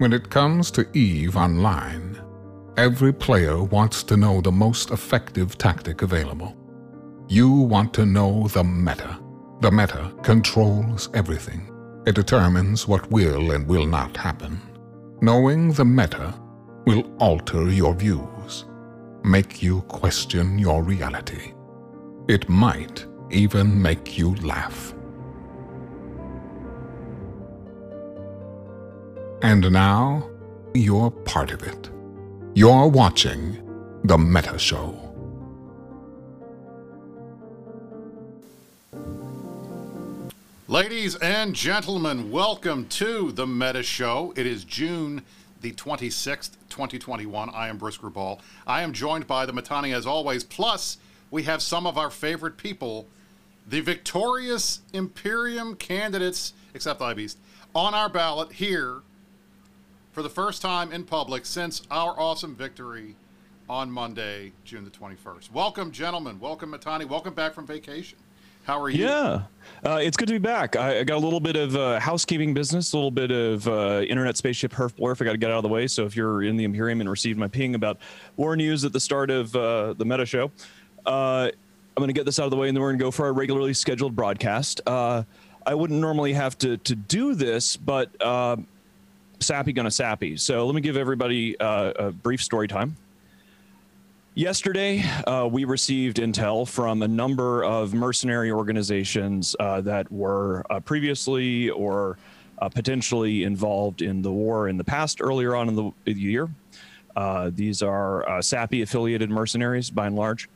When it comes to EVE Online, every player wants to know the most effective tactic available. You want to know the meta. The meta controls everything. It determines what will and will not happen. Knowing the meta will alter your views, make you question your reality. It might even make you laugh. And now, you're part of it. You're watching The Meta Show. Ladies and gentlemen, welcome to The Meta Show. It is June the 26th, 2021. I am Brisc Rubal. I am joined by the Mittani as always. Plus, we have some of our favorite people, the victorious Imperium candidates, except IBeast, on our ballot here for the first time in public since our awesome victory on Monday, June the 21st. Welcome, gentlemen. Welcome, Mittani. Welcome back from vacation. How are you? Yeah, uh, it's good to be back. I, I got a little bit of uh, housekeeping business, a little bit of uh, internet spaceship Herf Blurf. I got to get out of the way. So if you're in the Imperium and received my ping about war news at the start of uh, the Meta Show, uh, I'm going to get this out of the way, and then we're going to go for our regularly scheduled broadcast. Uh, I wouldn't normally have to to do this, but sappy gonna sappy. So let me give everybody uh, a brief story time. Yesterday, uh, we received intel from a number of mercenary organizations uh, that were uh, previously or uh, potentially involved in the war in the past, earlier on in the, the year. Uh, these are SAPI affiliated mercenaries by and large.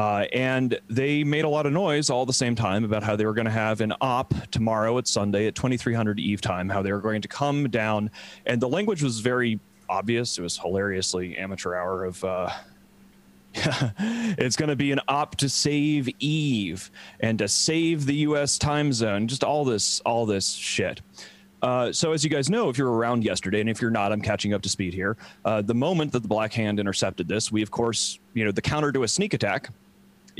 Uh, and they made a lot of noise all the same time about how they were going to have an op tomorrow at Sunday at 2300 Eve time, how they were going to come down. And the language was very obvious. It was hilariously amateur hour of. Uh, it's going to be an op to save Eve and to save the U.S. time zone. Just all this, all this shit. Uh, so, as you guys know, if you're around yesterday, and if you're not, I'm catching up to speed here. Uh, the moment that the Black Hand intercepted this, we of course, you know, the counter to a sneak attack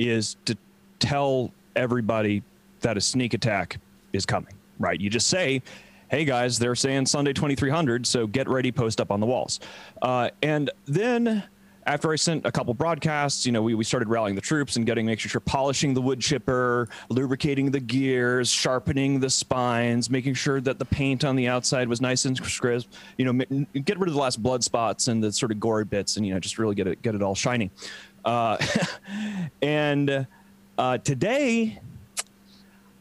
is to tell everybody that a sneak attack is coming. Right? You just say, "Hey guys, they're saying Sunday 2300, so get ready, post up on the walls," uh, and then after I sent a couple broadcasts, you know, we, we started rallying the troops and getting, making sure polishing the wood chipper, lubricating the gears, sharpening the spines, making sure that the paint on the outside was nice and crisp, you know, get rid of the last blood spots and the sort of gory bits and, you know, just really get it, get it all shiny. Uh, and uh, today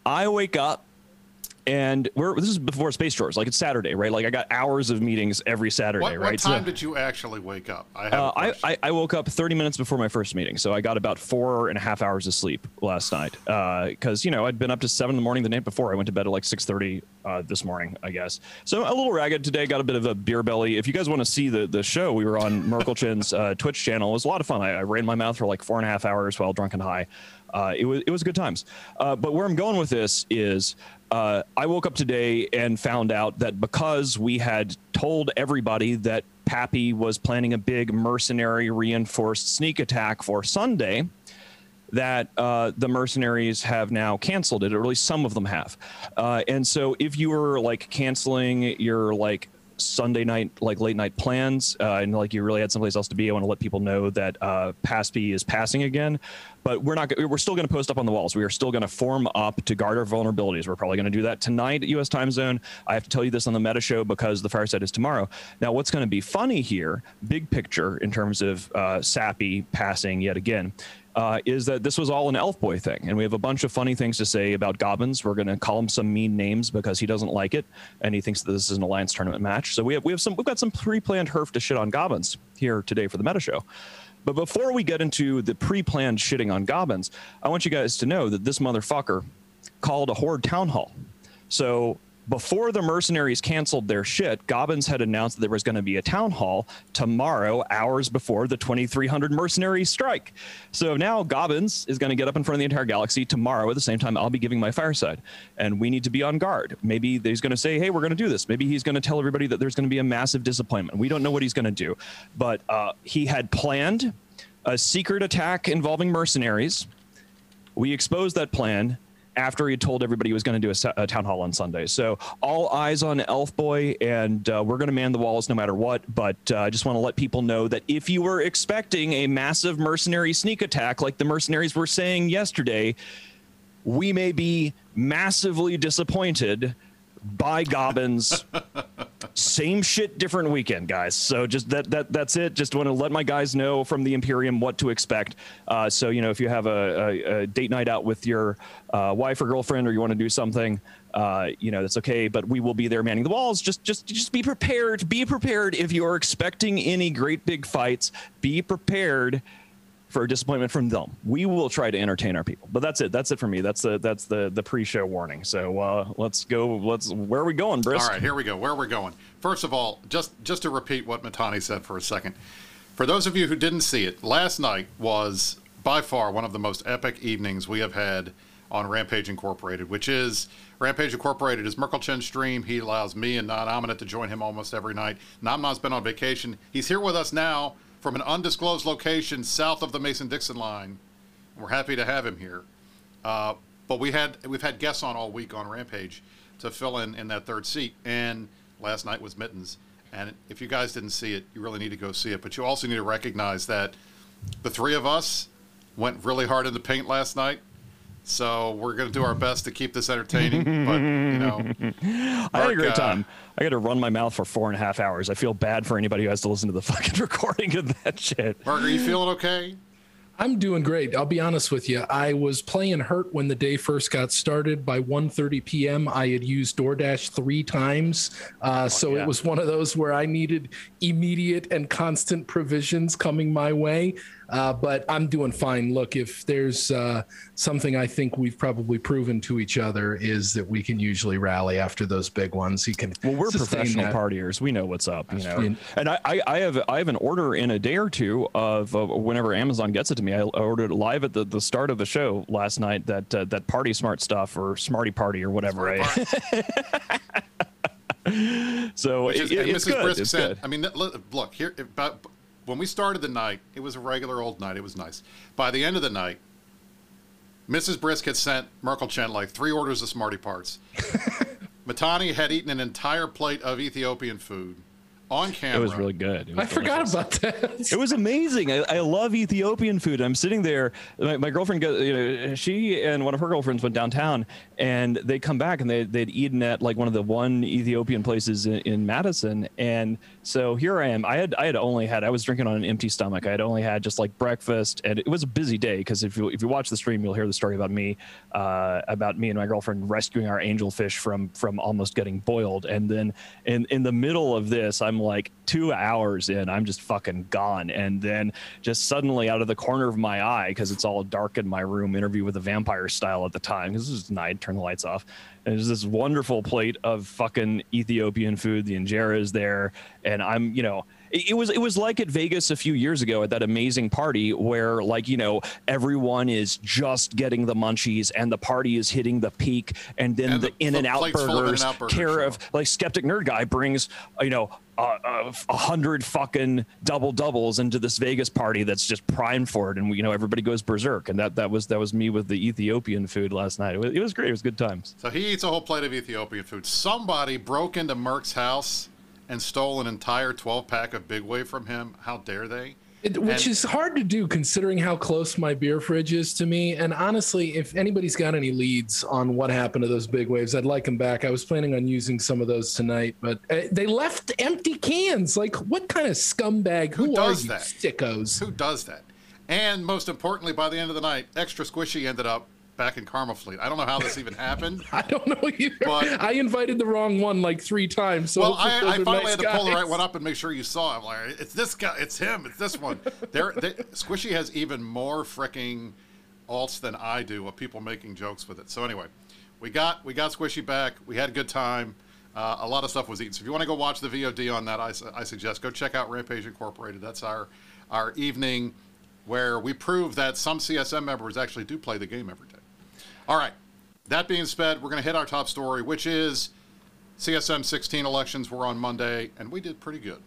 I wake up and we're this is before space chores like it's saturday right? Like i got hours of meetings every saturday what, right? What time so, did you actually wake up? I, uh, I, I, I woke up 30 minutes before my first meeting so i got about four and a half hours of sleep last night. Because uh, you know i'd been up to seven in the morning the night before. I went to bed at like 6.30 uh, this morning i guess. So a little ragged today got a bit of a beer belly. If you guys want to see the, the show we were on Merkelchen's uh, twitch channel. It was a lot of fun. I, I ran my mouth for like four and a half hours while drunk and high. Uh, it was it was good times. Uh, but where I'm going with this is, uh, I woke up today and found out that because we had told everybody that Pappy was planning a big mercenary reinforced sneak attack for Sunday, that uh, the mercenaries have now canceled it, or at least some of them have. Uh, and so if you were like canceling your like Sunday night, like late night plans, uh, and like you really had someplace else to be. I want to let people know that uh, PASP is passing again, but we're not. We're still going to post up on the walls. We are still going to form up to guard our vulnerabilities. We're probably going to do that tonight at U.S. time zone. I have to tell you this on the Meta Show because the fireside is tomorrow. Now, what's going to be funny here, big picture in terms of uh, Sappy passing yet again, uh, is that this was all an Elf Boy thing, and we have a bunch of funny things to say about Gobbins We're going to call him some mean names because he doesn't like it, and he thinks that this is an alliance tournament match. So we have we have some we've got some pre-planned herf to shit on Gobbins here today for the Meta Show. But before we get into the pre-planned shitting on Gobbins, I want you guys to know that this motherfucker called a horde town hall. So before the mercenaries canceled their shit, Gobbins had announced that there was going to be a town hall tomorrow, hours before the 2300 mercenary strike. So now Gobbins is going to get up in front of the entire galaxy tomorrow at the same time I'll be giving my fireside. And we need to be on guard. Maybe he's going to say, hey, we're going to do this. Maybe he's going to tell everybody that there's going to be a massive disappointment. We don't know what he's going to do. But uh, he had planned a secret attack involving mercenaries. We exposed that plan after he told everybody he was going to do a, a, town hall on Sunday. So all eyes on Elf Boy, and uh, we're going to man the walls no matter what. But uh, I just want to let people know that if you were expecting a massive mercenary sneak attack like the mercenaries were saying yesterday, we may be massively disappointed by Gobbins. Same shit, different weekend, guys. So just that that that's it. Just want to let my guys know from the Imperium what to expect. Uh, so you know, if you have a, a, a date night out with your uh, wife or girlfriend, or you want to do something, uh, you know, that's okay. But we will be there manning the walls. Just just just be prepared. Be prepared if you are expecting any great big fights. Be prepared for a disappointment from them. We will try to entertain our people, but that's it. That's it for me. That's the that's the the pre-show warning. So uh, let's go. Let's where are we going, Brisk? All right, here we go. Where are we going? First of all, just just to repeat what Mittani said for a second. For those of you who didn't see it, last night was by far one of the most epic evenings we have had on Rampage Incorporated, which is Rampage Incorporated is Merkelchen's stream. He allows me and Nan to join him almost every night. Namnan's been on vacation. He's here with us now from an undisclosed location south of the Mason-Dixon line. We're happy to have him here. Uh, but we had we've had guests on all week on Rampage to fill in in that third seat, and last night was Mittens. And if you guys didn't see it, you really need to go see it. But you also need to recognize that the three of us went really hard in the paint last night. So we're going to do our best to keep this entertaining. but you know, Mark, I had a great uh, time. I got to run my mouth for four and a half hours. I feel bad for anybody who has to listen to the fucking recording of that shit. Mark, are you feeling okay? I'm doing great. I'll be honest with you. I was playing hurt when the day first got started. By 1:30 p.m., I had used DoorDash three times, uh, oh, so yeah. it was one of those where I needed immediate and constant provisions coming my way. Uh, but I'm doing fine. Look, if there's uh, something I think we've probably proven to each other is that we can usually rally after those big ones. You can. Well, we're professional that. partiers. We know what's up. You know, and I, I, have I have an order in a day or two of uh, whenever Amazon gets it to me. I ordered it live at the, the start of the show last night. That uh, that party smart stuff or Smarty Party or whatever. Right? so is, it, it's Mrs. good. Brisk it's said, good. I mean, look here. About, when we started the night, it was a regular old night. It was nice. By the end of the night, Mrs. Brisk had sent Merkelchen like three orders of Smarty Parts. Mittani had eaten an entire plate of Ethiopian food on camera. It was really good. Was I forgot about that. it was amazing. I, I, love Ethiopian food. I'm sitting there. My, my girlfriend, goes, you know, she and one of her girlfriends went downtown, and they come back and they they'd eaten at like one of the one Ethiopian places in, in Madison, and so here I am. I had I had only had I was drinking on an empty stomach. I had only had just like breakfast, and it was a busy day because if you if you watch the stream, you'll hear the story about me, uh, about me and my girlfriend rescuing our angelfish from from almost getting boiled, and then in in the middle of this, I'm like two hours in, I'm just fucking gone, and then just suddenly out of the corner of my eye, because it's all dark in my room, interview with a vampire style at the time. Because this is night, turn the lights off. And there's this wonderful plate of fucking Ethiopian food. The injera is there, and I'm, you know, it, was it was like at Vegas a few years ago at that amazing party where like you know everyone is just getting the munchies and the party is hitting the peak, and then and the, the In and Out burgers, care of like skeptic nerd guy brings uh, you know a, a, hundred fucking double doubles into this Vegas party that's just primed for it, and you know everybody goes berserk, and that that was that was me with the Ethiopian food last night. It was, it was great. It was good times. So he eats a whole plate of Ethiopian food. Somebody broke into Merck's house and stole an entire 12 pack of Big Wave from him. How dare they? It, which and, is hard to do considering how close my beer fridge is to me. And honestly, if anybody's got any leads on what happened to those big waves, I'd like them back. I was planning on using some of those tonight, but uh, they left empty cans. Like, what kind of scumbag? Who, Who does that? Sickos. Who does that? And most importantly, by the end of the night, Extra Squishy ended up back in Karma Fleet. I don't know how this even happened. I don't know either. But, I invited the wrong one like three times. So well, I, I finally nice had to guys. pull the right one up and make sure you saw. It. I'm like, it's this guy. It's him. It's this one. There, Squishy has even more freaking alts than I do of people making jokes with it. So anyway, we got we got Squishy back. We had a good time. Uh, a lot of stuff was eaten. So if you want to go watch the VOD on that, I, I suggest go check out Rampage Incorporated. That's our our evening where we prove that some CSM members actually do play the game every day. All right. That being said, we're going to hit our top story, which is CSM 16 elections were on Monday, and we did pretty good.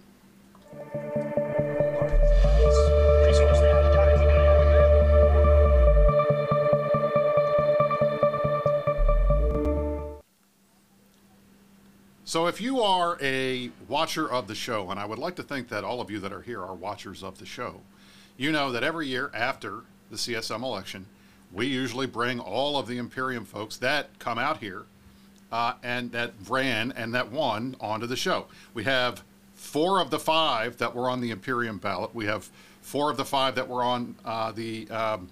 So, if you are a watcher of the show, and I would like to think that all of you that are here are watchers of the show, you know that every year after the CSM election, we usually bring all of the Imperium folks that come out here uh, and that ran and that won onto the show. We have four of the five that were on the Imperium ballot. We have four of the five that were on uh, the um,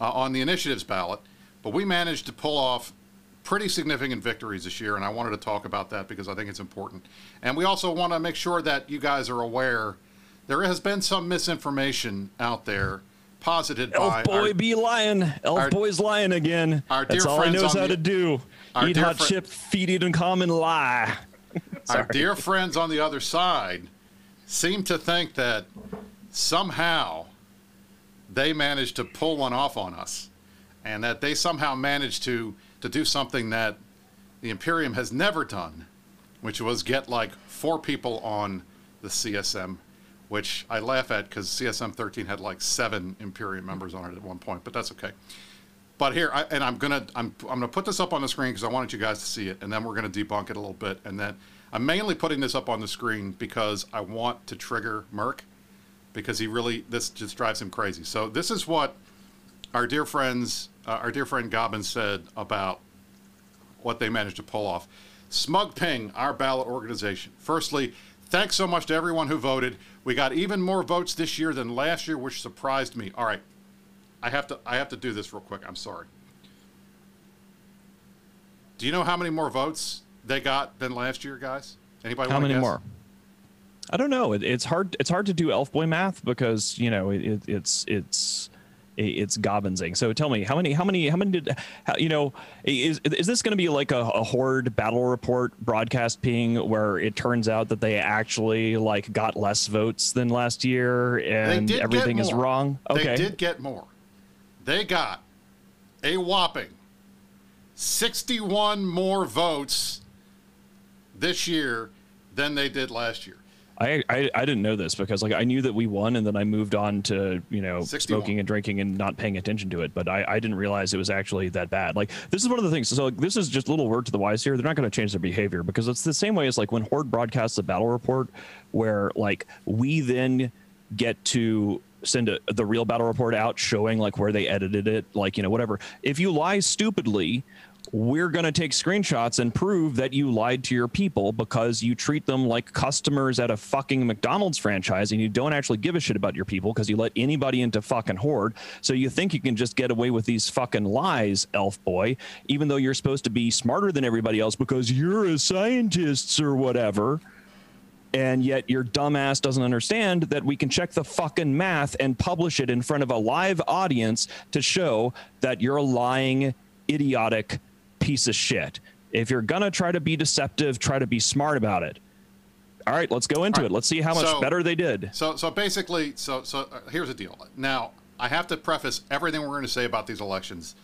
uh, on the initiatives ballot. But we managed to pull off pretty significant victories this year, and I wanted to talk about that because I think it's important. And we also want to make sure that you guys are aware there has been some misinformation out there posited Elf by boy our, be lying. Elf our- boy's lying again. our That's dear all he knows how the- to do. Eat hot fri- chip, feed it, and come and lie. our dear friends on the other side seem to think that somehow they managed to pull one off on us and that they somehow managed to to do something that the imperium has never done which was get like four people on the csm which i laugh at because csm 13 had like seven imperium members on it at one point but that's okay but here, I, and I'm gonna I'm I'm gonna put this up on the screen because I wanted you guys to see it, and then we're gonna debunk it a little bit, and then I'm mainly putting this up on the screen because I want to trigger Merck because he really this just drives him crazy. So this is what our dear friends, uh, our dear friend Gobbin said about what they managed to pull off. Smug Ping, our ballot organization. Firstly, thanks so much to everyone who voted. We got even more votes this year than last year, which surprised me. All right, I have to I have to do this real quick. I'm sorry. Do you know how many more votes they got than last year, guys? Anybody? How many guess? more? I don't know. It, it's hard. It's hard to do elf boy math because you know it, it, it's it's it- it's gobbinsing. So tell me, how many? How many? How many did? How, you know, is is this going to be like a, a horde battle report broadcast ping where it turns out that they actually like got less votes than last year and everything is wrong? Okay. They did get more. They got a whopping 61 more votes this year than they did last year. I, I I didn't know this because like I knew that we won and then I moved on to you know 61. smoking and drinking and not paying attention to it. But I, I didn't realize it was actually that bad. Like this is one of the things. So like, this is just a little word to the wise here. They're not going to change their behavior because it's the same way as like when Horde broadcasts a battle report, where like we then get to send a, the real battle report out showing like where they edited it, like you know whatever. If you lie stupidly, we're going to take screenshots and prove that you lied to your people because you treat them like customers at a fucking McDonald's franchise and you don't actually give a shit about your people because you let anybody into fucking Horde. So you think you can just get away with these fucking lies, elf boy, even though you're supposed to be smarter than everybody else because you're a scientist or whatever. And yet your dumbass doesn't understand that we can check the fucking math and publish it in front of a live audience to show that you're a lying, idiotic piece of shit. If you're gonna try to be deceptive, try to be smart about it. All right, let's go into right. it. Let's see how much So- better they did. So, so basically, so so uh, here's the deal. Now, I have to preface everything we're going to say about these elections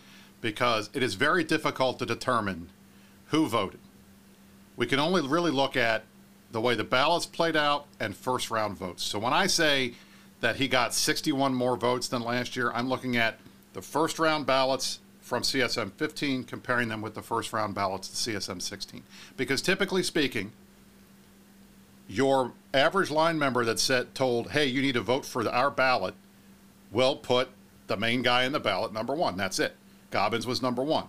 because it is very difficult to determine who voted. We can only really look at the way the ballots played out and first round votes. So when I say that he got 61 more votes than last year, I'm looking at the first round ballots from CSM 15, comparing them with the first round ballots to CSM 16. Because typically speaking, your average line member that said told, "Hey, you need to vote for our ballot," will put the main guy in the ballot number one. That's it. Gobbins was number one.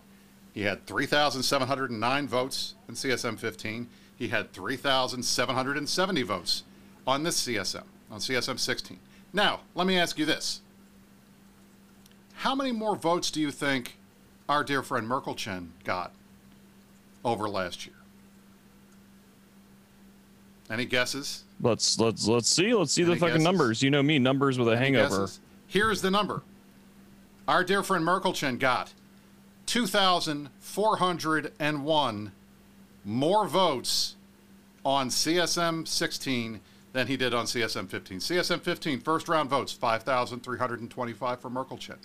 He had 3,709 votes in CSM 15. He had 3,770 votes on this CSM, on CSM 16. Now, let me ask you this. How many more votes do you think our dear friend Merkelchen got over last year? Any guesses? Let's let's let's see. Let's see the fucking guesses? numbers. You know me, numbers with a Any hangover. guesses? Here's the number. Our dear friend Merkelchen got 2,401 more votes on CSM 16 than he did on CSM 15. CSM 15, first round votes, 5,325 for Merkelchen.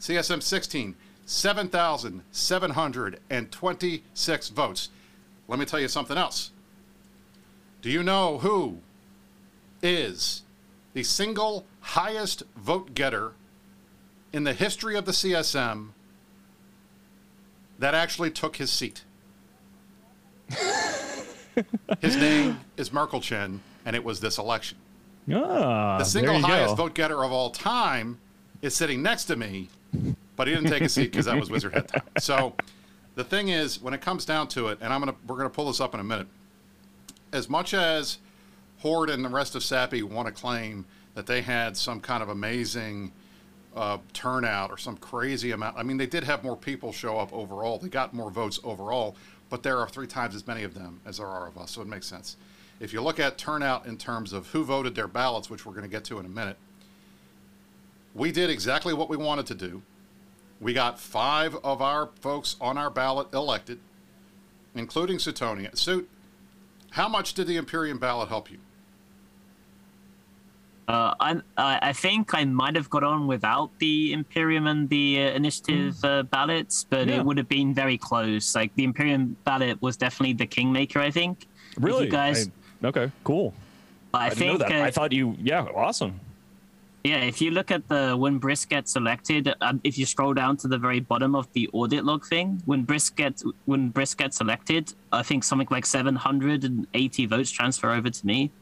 CSM 16, 7,726 votes. Let me tell you something else. Do you know who is the single highest vote getter in the history of the CSM that actually took his seat. His name is Merkelchen, and it was this election. Ah, the single highest go. vote getter of all time is sitting next to me, but he didn't take a seat because that was Wizard Head time. So the thing is, when it comes down to it, and I'm gonna we're gonna pull this up in a minute. As much as Horde and the rest of Sappy want to claim that they had some kind of amazing uh, turnout or some crazy amount, I mean, they did have more people show up overall. They got more votes overall, but there are three times as many of them as there are of us, so it makes sense. If you look at turnout in terms of who voted their ballots, which we're going to get to in a minute, we did exactly what we wanted to do. We got five of our folks on our ballot elected, including Sutonia. Suit, how much did the Imperium ballot help you? Uh, I I I think I might have got on without the Imperium and the uh, Initiative uh, ballots, but Yeah. it would have been very close. Like the Imperium ballot was definitely the kingmaker. I think. Really? you guys. I- okay, cool. I, I, didn't think. know that. uh, I thought you. Yeah, awesome. Yeah, if you look at the when Brisk gets elected, um, if you scroll down to the very bottom of the audit log thing, when Brisk gets when Brisk gets elected, I think something like 780 votes transfer over to me,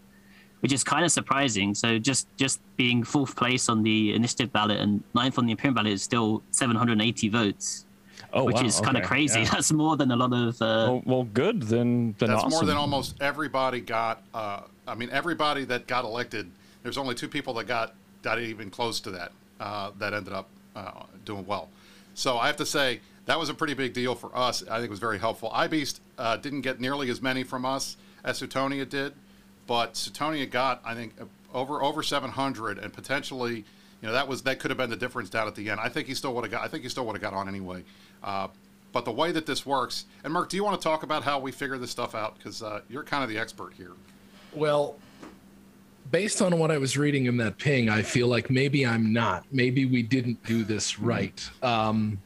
which is kind of surprising. So just just being fourth place on the initiative ballot and ninth on the imperial ballot is still 780 votes, Oh, which wow, is kind of okay, crazy. yeah. That's more than a lot of. Uh, Well, well, good. Then, then That's awesome. more than almost everybody got. Uh, I mean, everybody that got elected, there's only two people that got got even close to that uh, that ended up uh, doing well. So I have to say that was a pretty big deal for us. I think it was very helpful. iBeast uh, didn't get nearly as many from us as Sutonia did, but Sutonia got I think over over 700 and potentially. You know that was that could have been the difference down at the end. I think he still would have got. I think he still would have got on anyway. Uh, but the way that this works, and Mark, do you want to talk about how we figure this stuff out? Because uh, you're kind of the expert here. Well, based on what I was reading in that ping, I feel like maybe I'm not. Maybe we didn't do this right. Um,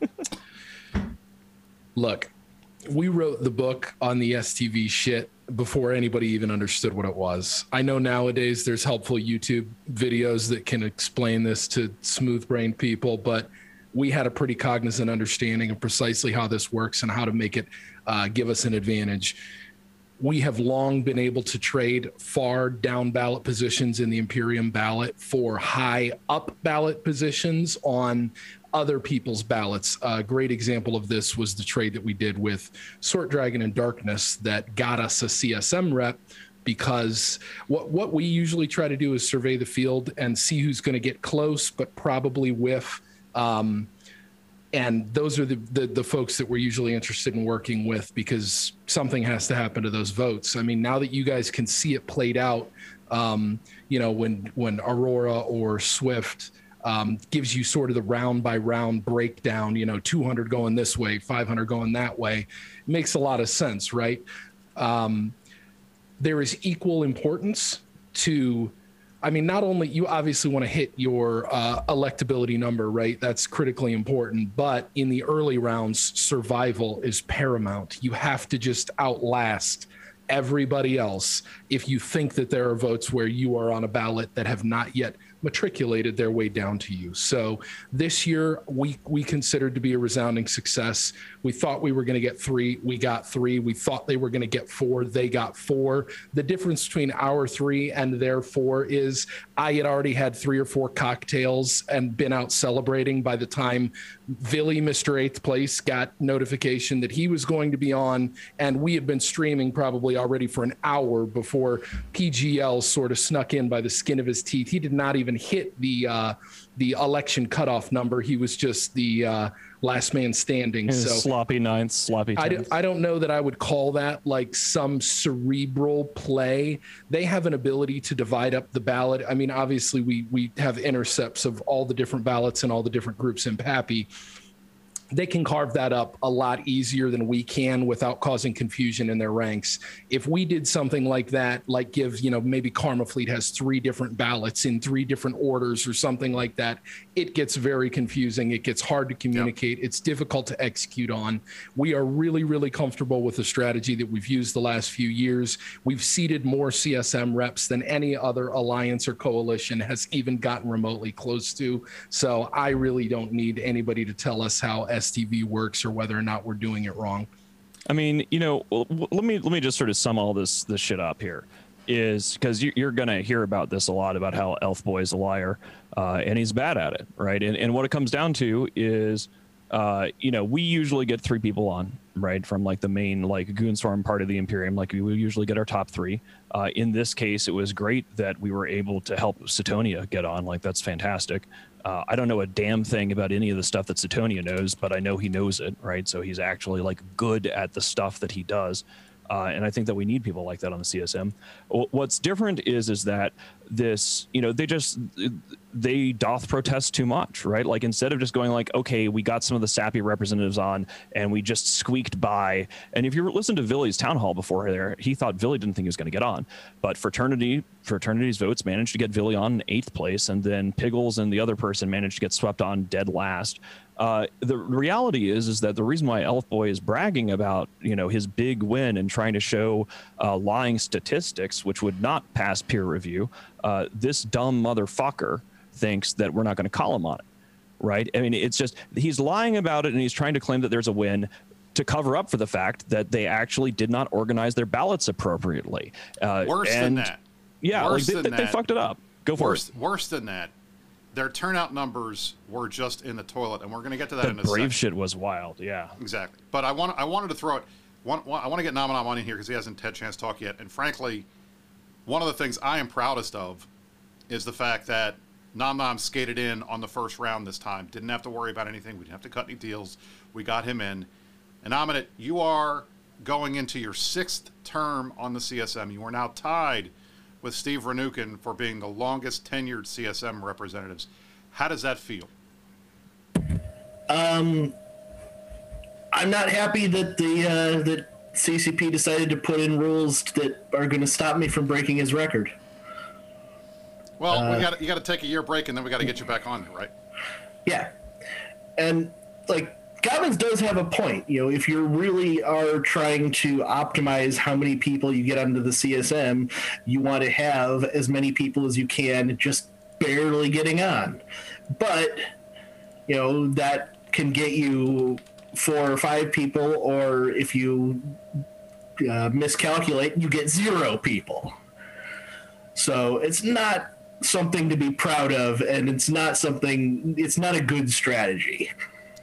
look, we wrote the book on the STV shit before anybody even understood what it was. I know nowadays there's helpful YouTube videos that can explain this to smooth brained people, but we had a pretty cognizant understanding of precisely how this works and how to make it uh, give us an advantage we have long been able to trade far down ballot positions in the Imperium ballot for high up ballot positions on other people's ballots. A great example of this was the trade that we did with Sort Dragon and Darkness that got us a CSM rep because what what we usually try to do is survey the field and see who's going to get close but probably whiff um, and those are the, the the folks that we're usually interested in working with because something has to happen to those votes. I mean, now that you guys can see it played out, um, you know, when when Aurora or Swift um, gives you sort of the round by round breakdown, you know, 200 going this way, 500 going that way, it makes a lot of sense, right? Um, there is equal importance to I mean, not only you obviously want to hit your uh, electability number, right? That's critically important. But in the early rounds, survival is paramount. You have to just outlast everybody else if you think that there are votes where you are on a ballot that have not yet matriculated their way down to you. So this year we we considered to be a resounding success. We thought we were going to get 3, we got 3. We thought they were going to get 4, they got 4. The difference between our 3 and their 4 is I had already had 3 or 4 cocktails and been out celebrating by the time Vily Mr. 8th place got notification that he was going to be on and we had been streaming probably already for an hour before PGL sort of snuck in by the skin of his teeth. He did not even hit the uh, the election cutoff number. He was just the uh, last man standing. So sloppy ninths, sloppy I, do, I don't know that I would call that like some cerebral play. They have an ability to divide up the ballot. I mean, obviously, we we have intercepts of all the different ballots and all the different groups in Pappy. They can carve that up a lot easier than we can without causing confusion in their ranks. If we did something like that, like give, you know, maybe Karma Fleet has three different ballots in three different orders or something like that, it gets very confusing. It gets hard to communicate. It's difficult to execute on. We are really, really comfortable with the strategy that we've used the last few years. We've seeded more CSM reps than any other alliance or coalition has even gotten remotely close to. So I really don't need anybody to tell us how STV works or whether or not we're doing it wrong. I mean, you know, let me let me just sort of sum all this this shit up here. Is because you, are going to hear about this a lot about how Elf Boy is a liar, uh, and he's bad at it, right? And and what it comes down to is, uh, you know, we usually get three people on, right, from like the main like Goonswarm part of the Imperium. Like we usually get our top three. Uh, in this case, it was great that we were able to help Sutonia get on. Like that's fantastic. Uh, I don't know a damn thing about any of the stuff that Sutonia knows, but I know he knows it, right? So he's actually like good at the stuff that he does. Uh, and I think that we need people like that on the CSM. What's different is is that this, you know, they just they doth protest too much, right? Like instead of just going like, okay, we got some of the sappy representatives on and we just squeaked by. And if you listen to Vily's town hall before there, he thought Vily didn't think he was going to get on, but fraternity fraternity's votes managed to get Vily on in eighth place, and then Piggles and the other person managed to get swept on dead last. Uh, the reality is is that the reason why Elf Boy is bragging about you know his big win and trying to show uh, lying statistics, which would not pass peer review, uh, this dumb motherfucker thinks that we're not going to call him on it, right? I mean, it's just he's lying about it and he's trying to claim that there's a win to cover up for the fact that they actually did not organize their ballots appropriately. Uh, Worse and, than that. Yeah, Worse like they, they, that. fucked it up. Go for worse, it. Worse than that their turnout numbers were just in the toilet, and we're going to get to that the in a brave second. shit was wild. Yeah, exactly. But I want I wanted to throw it. One, one, I want to get Nam Nam on in here because he hasn't had a chance to talk yet. And frankly, one of the things I am proudest of is the fact that Nam Nam skated in on the first round this time. Didn't have to worry about anything. We didn't have to cut any deals. We got him in. And Innominate, you are going into your sixth term on the CSM. You are now tied with Steve Ronuken for being the longest tenured CSM representatives. How does that feel? Um, I'm not happy that the uh, that CCP decided to put in rules that are going to stop me from breaking his record. Well, uh, we got you got to take a year break, and then we got to get you back on, right? Yeah, and like Gobbins does have a point. You know, if you really are trying to optimize how many people you get onto the CSM, you want to have as many people as you can just barely getting on. But, you know, that can get you four or five people, or if you uh, miscalculate, you get zero people. So it's not something to be proud of, and it's not something, it's not a good strategy.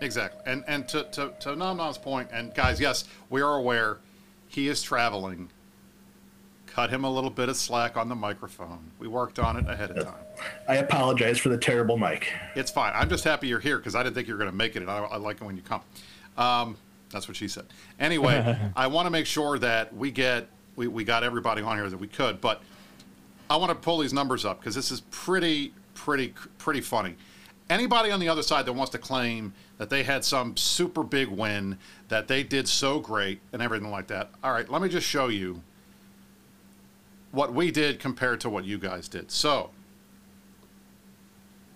Exactly. And and to, to, to Nam Nam's point, and guys, yes, we are aware he is traveling. Cut him a little bit of slack on the microphone. We worked on it ahead of time. I apologize for the terrible mic. It's fine. I'm just happy you're here because I didn't think you were going to make it, and I, I, like it when you come. Um, that's what she said. Anyway, I want to make sure that we get we, we got everybody on here that we could, but I want to pull these numbers up because this is pretty pretty pretty funny. Anybody on the other side that wants to claim that they had some super big win, that they did so great, and everything like that. All right, let me just show you what we did compared to what you guys did. So,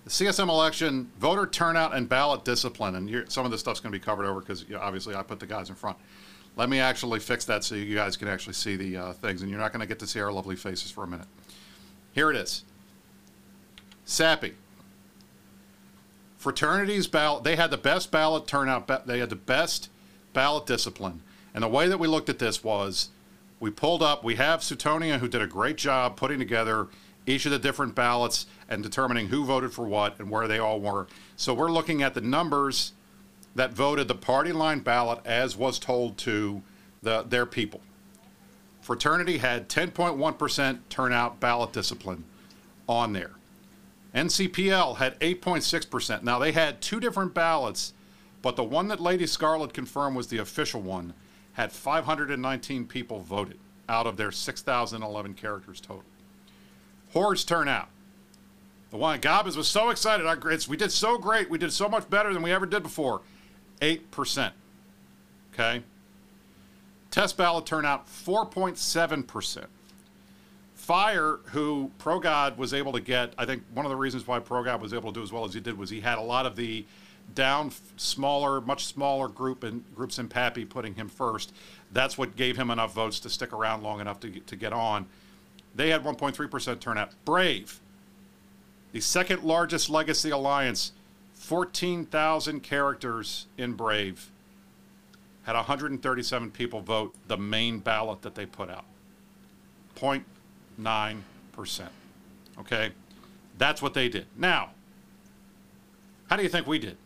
the CSM election, voter turnout and ballot discipline, and some of this stuff's going to be covered over because you know, obviously I put the guys in front. Let me actually fix that so you guys can actually see the uh, things, and you're not going to get to see our lovely faces for a minute. Here it is. Sappy, fraternities ballot they had the best ballot turnout they had the best ballot discipline. And the way that we looked at this was we pulled up we have sutonia who did a great job putting together each of the different ballots and determining who voted for what and where they all were. So we're looking at the numbers that voted the party line ballot as was told to the, their people. Fraternity had 10.1% turnout ballot discipline on there NCPL had 8.6%. Now, they had two different ballots, but the one that Lady Scarlet confirmed was the official one, had 519 people voted out of their 6,011 characters total. Hordes turnout. The one Gobbins was so excited. Our, we did so great. We did so much better than we ever did before. 8%. Okay? Test ballot turnout, 4.7%. Fire, who ProGod was able to get, I think one of the reasons why ProGod was able to do as well as he did was he had a lot of the down smaller, much smaller group and groups in Pappy putting him first. That's what gave him enough votes to stick around long enough to get, to get on. They had 1.3% turnout. Brave, the second largest legacy alliance, 14,000 characters in Brave. had 137 people vote the main ballot that they put out. 0.9%. Okay? That's what they did. Now, how do you think we did?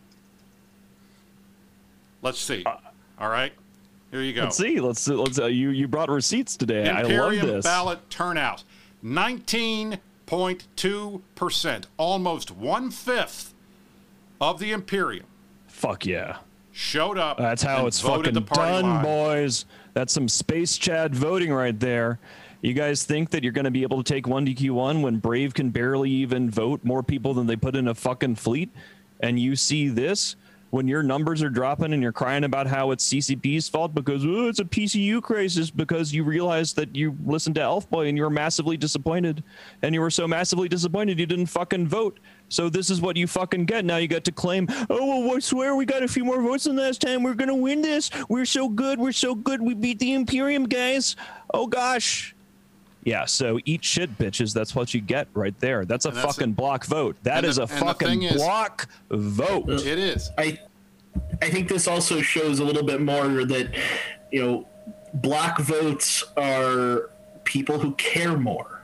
Let's see. All right? Here you go. Let's see. Let's let's. Uh, you you brought receipts today. Imperium I love this. ballot turnout 19.2 percent, almost one fifth of the Imperium Fuck yeah. showed up. That's how it's fucking the party done, line. boys. That's some space Chad voting right there. You guys think that you're going to be able to take 1DQ1 when Brave can barely even vote more people than they put in a fucking fleet? And you see this when your numbers are dropping and you're crying about how it's CCP's fault because oh, it's a PCU crisis because you realize that you listened to Elfboy and you were massively disappointed. And you were so massively disappointed you didn't fucking vote. So this is what you fucking get. Now you get to claim, oh, well, I swear we got a few more votes than last time. We're going to win this. We're so good. We're so good. We beat the Imperium, guys. Oh, gosh. Yeah, so eat shit, bitches. That's what you get right there. That's a that's fucking it. block vote. That And is the- a fucking thing is- block vote. It is. I I think this also shows a little bit more that you know block votes are people who care more.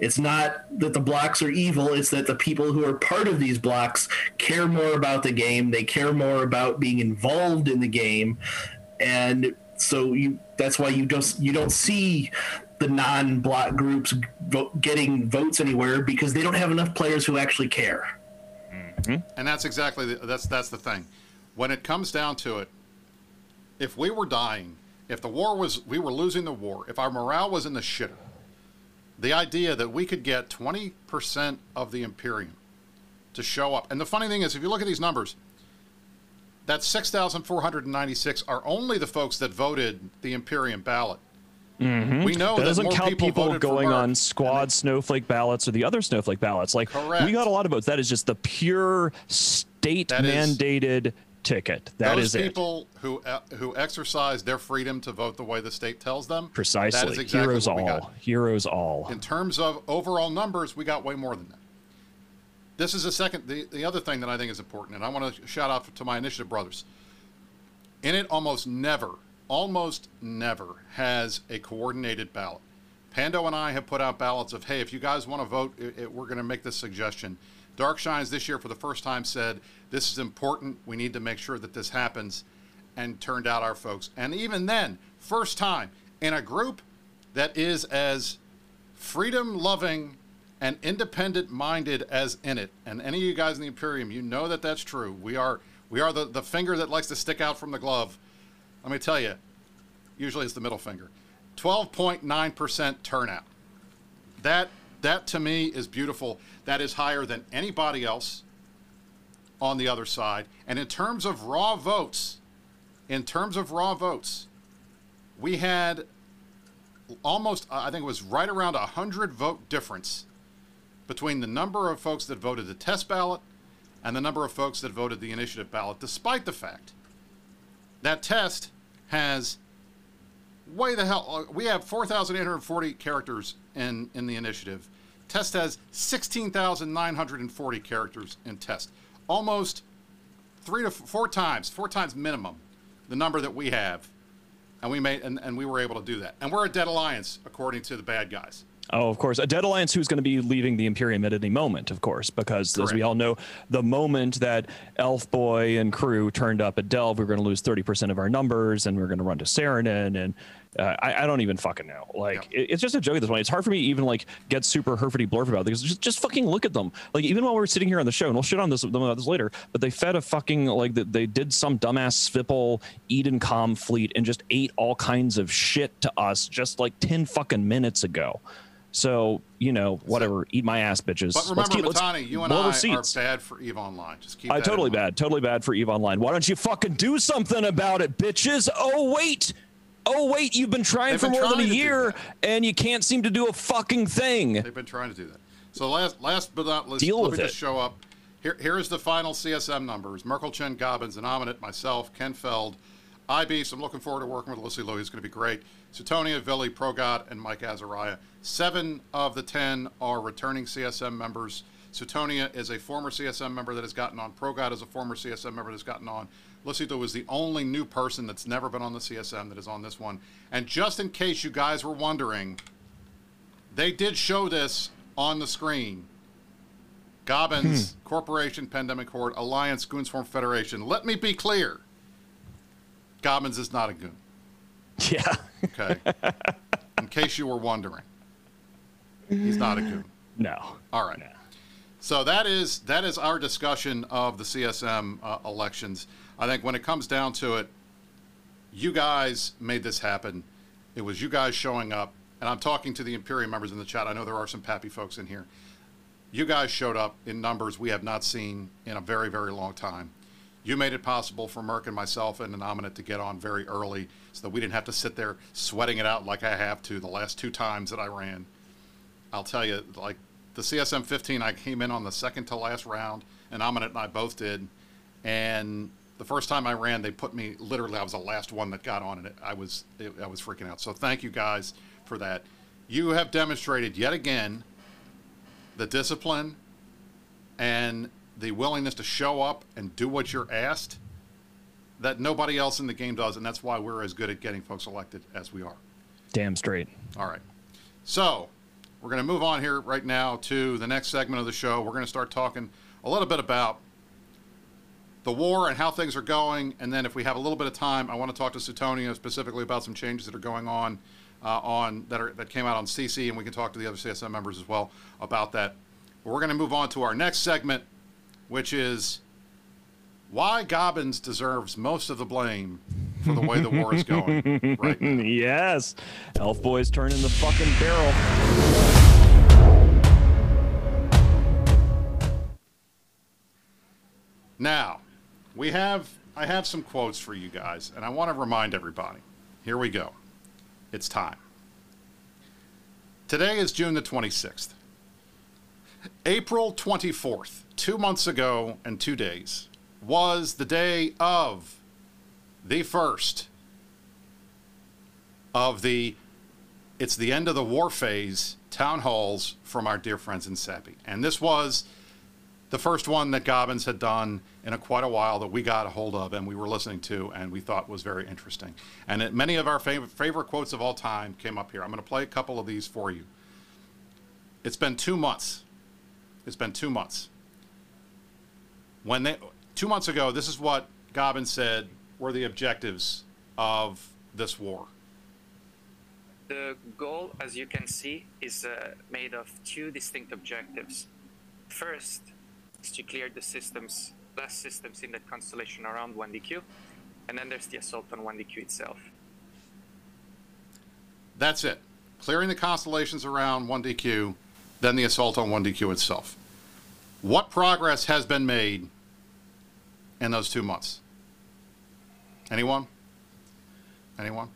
It's not that the blocks are evil, it's that the people who are part of these blocks care more about the game, they care more about being involved in the game and so you that's why you don't you don't see the non-block groups vote, getting votes anywhere because they don't have enough players who actually care. Mm-hmm. And that's exactly the, that's that's the thing. When it comes down to it, if we were dying, if the war was we were losing the war, if our morale was in the shitter, the idea that we could get 20% of the Imperium to show up. And the funny thing is if you look at these numbers, that 6,496 are only the folks that voted the Imperium ballot. We know That that, doesn't more count people, people, going on squad snowflake ballots or the other snowflake ballots. Like Correct. we got a lot of votes. That is just the pure state That is- mandated ticket. That Those is it. people who uh, who exercise their freedom to vote the way the state tells them. Precisely. That is exactly Heroes what we all. got. Heroes all. In terms of overall numbers, we got way more than that. This is the second. The, the other thing that I think is important, and I want to shout out to my initiative brothers. In it, almost never, almost never has a coordinated ballot. Pando and I have put out ballots of, hey, if you guys want to vote, it, it- we're going to make this suggestion. Dark Shines this year for the first time said, this is important. We need to make sure that this happens, and turned out our folks. And even then, first time in a group that is as freedom loving and independent minded as in it. And any of you guys in the Imperium, you know that that's true. We are we are the, the finger that likes to stick out from the glove. Let me tell you, usually it's the middle finger. 12.9% turnout. That that to me is beautiful. That is higher than anybody else on the other side. And in terms of raw votes, in terms of raw votes, we had almost I think it was right around a hundred vote difference between the number of folks that voted the test ballot and the number of folks that voted the initiative ballot, despite the fact that test has way the hell uh, we have 4,840 characters in in the initiative. Test has 16,940 characters in test, almost three to four times, four times minimum, the number that we have and we made and, and we were able to do that. And we're a dead alliance, according to the bad guys. Oh, of course. A Dead Alliance who's going to be leaving the Imperium at any moment, of course, because as we all know, the moment that Elf Boy and crew turned up at Delve, we are going to lose 30% of our numbers and we're going to run to Saranen. And uh, I, I don't even fucking know. Like, it- it's just a joke at this point. It's hard for me to even like get super herfity blurf about it because just, just fucking look at them. Like, even while we're sitting here on the show, and we'll shit on this, them about this later, but they fed a fucking, like, th- they did some dumbass Svipul Eden Com fleet and just ate all kinds of shit to us just like 10 fucking minutes ago. So, you know, whatever. Eat my ass, bitches. But Let's remember, keep- let's- Mittani, you and I receipts. are bad for Eve Online. Just keep I that in totally bad, totally bad for Eve Online. Why don't you fucking do something about it, bitches? Oh wait, oh wait, you've been trying They've for been more than a year and you can't seem to do a fucking thing. They've been trying to do that. So last, last but not least, Deal let with me it. just show up. Here, here is the final CSM numbers: Merkel, Chen, Gobbins, and Innominate, myself, Ken Feld, IB. So I'm looking forward to working with Lucy Lou. He's going to be great. Sutonia, Vily, Progod, and Mike Azariah. Seven of the ten are returning CSM members. Sutonia is a former CSM member that has gotten on. ProGod is a former CSM member that's gotten on. Lucito is the only new person that's never been on the CSM that is on this one. And just in case you guys were wondering, they did show this on the screen. Gobbins, hmm. Corporation, Pandemic Horde, Alliance, Goonswarm Federation. Let me be clear. Gobbins is not a goon. Yeah. Okay. in case you were wondering, he's not a goon. No. All right. So that is that is our discussion of the CSM uh, elections. I think when it comes down to it, you guys made this happen. It was you guys showing up, and I'm talking to the Imperium members in the chat. I know there are some Pappy folks in here. You guys showed up in numbers we have not seen in a very, very long time. You made it possible for Merck and myself and Innominate to get on very early so that we didn't have to sit there sweating it out like I have to the last two times that I ran. I'll tell you, like the CSM 15, I came in on the second to last round, and Aminet and I both did. And the first time I ran, they put me literally. I was the last one that got on, and it, I was it, I was freaking out. So thank you guys for that. You have demonstrated yet again the discipline and the willingness to show up and do what you're asked that nobody else in the game does, and that's why we're as good at getting folks elected as we are. Damn straight. All right. So we're going to move on here right now to the next segment of the show. We're going to start talking a little bit about the war and how things are going, and then if we have a little bit of time, I want to talk to Sutonia specifically about some changes that are going on uh, on that are that came out on CC, and we can talk to the other CSM members as well about that. But we're going to move on to our next segment, which is why Gobbins deserves most of the blame for the way the war is going right now. yes. Elf Boy's turning the fucking barrel. Now, we have I have some quotes for you guys, and I want to remind everybody. Here we go. It's time. Today is June the 26th. April 24th, two months ago and two days, was the day of the first of the it's the end of the war phase town halls from our dear friends in Sappy. And this was the first one that Gobbins had done in a quite a while that we got a hold of and we were listening to and we thought was very interesting. And it, many of our favorite, favorite quotes of all time came up here. I'm going to play a couple of these for you. It's been two months. It's been two months. When they two months ago, this is what Gobbins said were the objectives of this war. The goal, as you can see, is uh, made of two distinct objectives. First to clear the systems, less systems in that constellation around 1DQ, and then there's the assault on 1DQ itself. That's it. Clearing the constellations around 1DQ, then the assault on 1DQ itself. What progress has been made in those two months? Anyone? Anyone?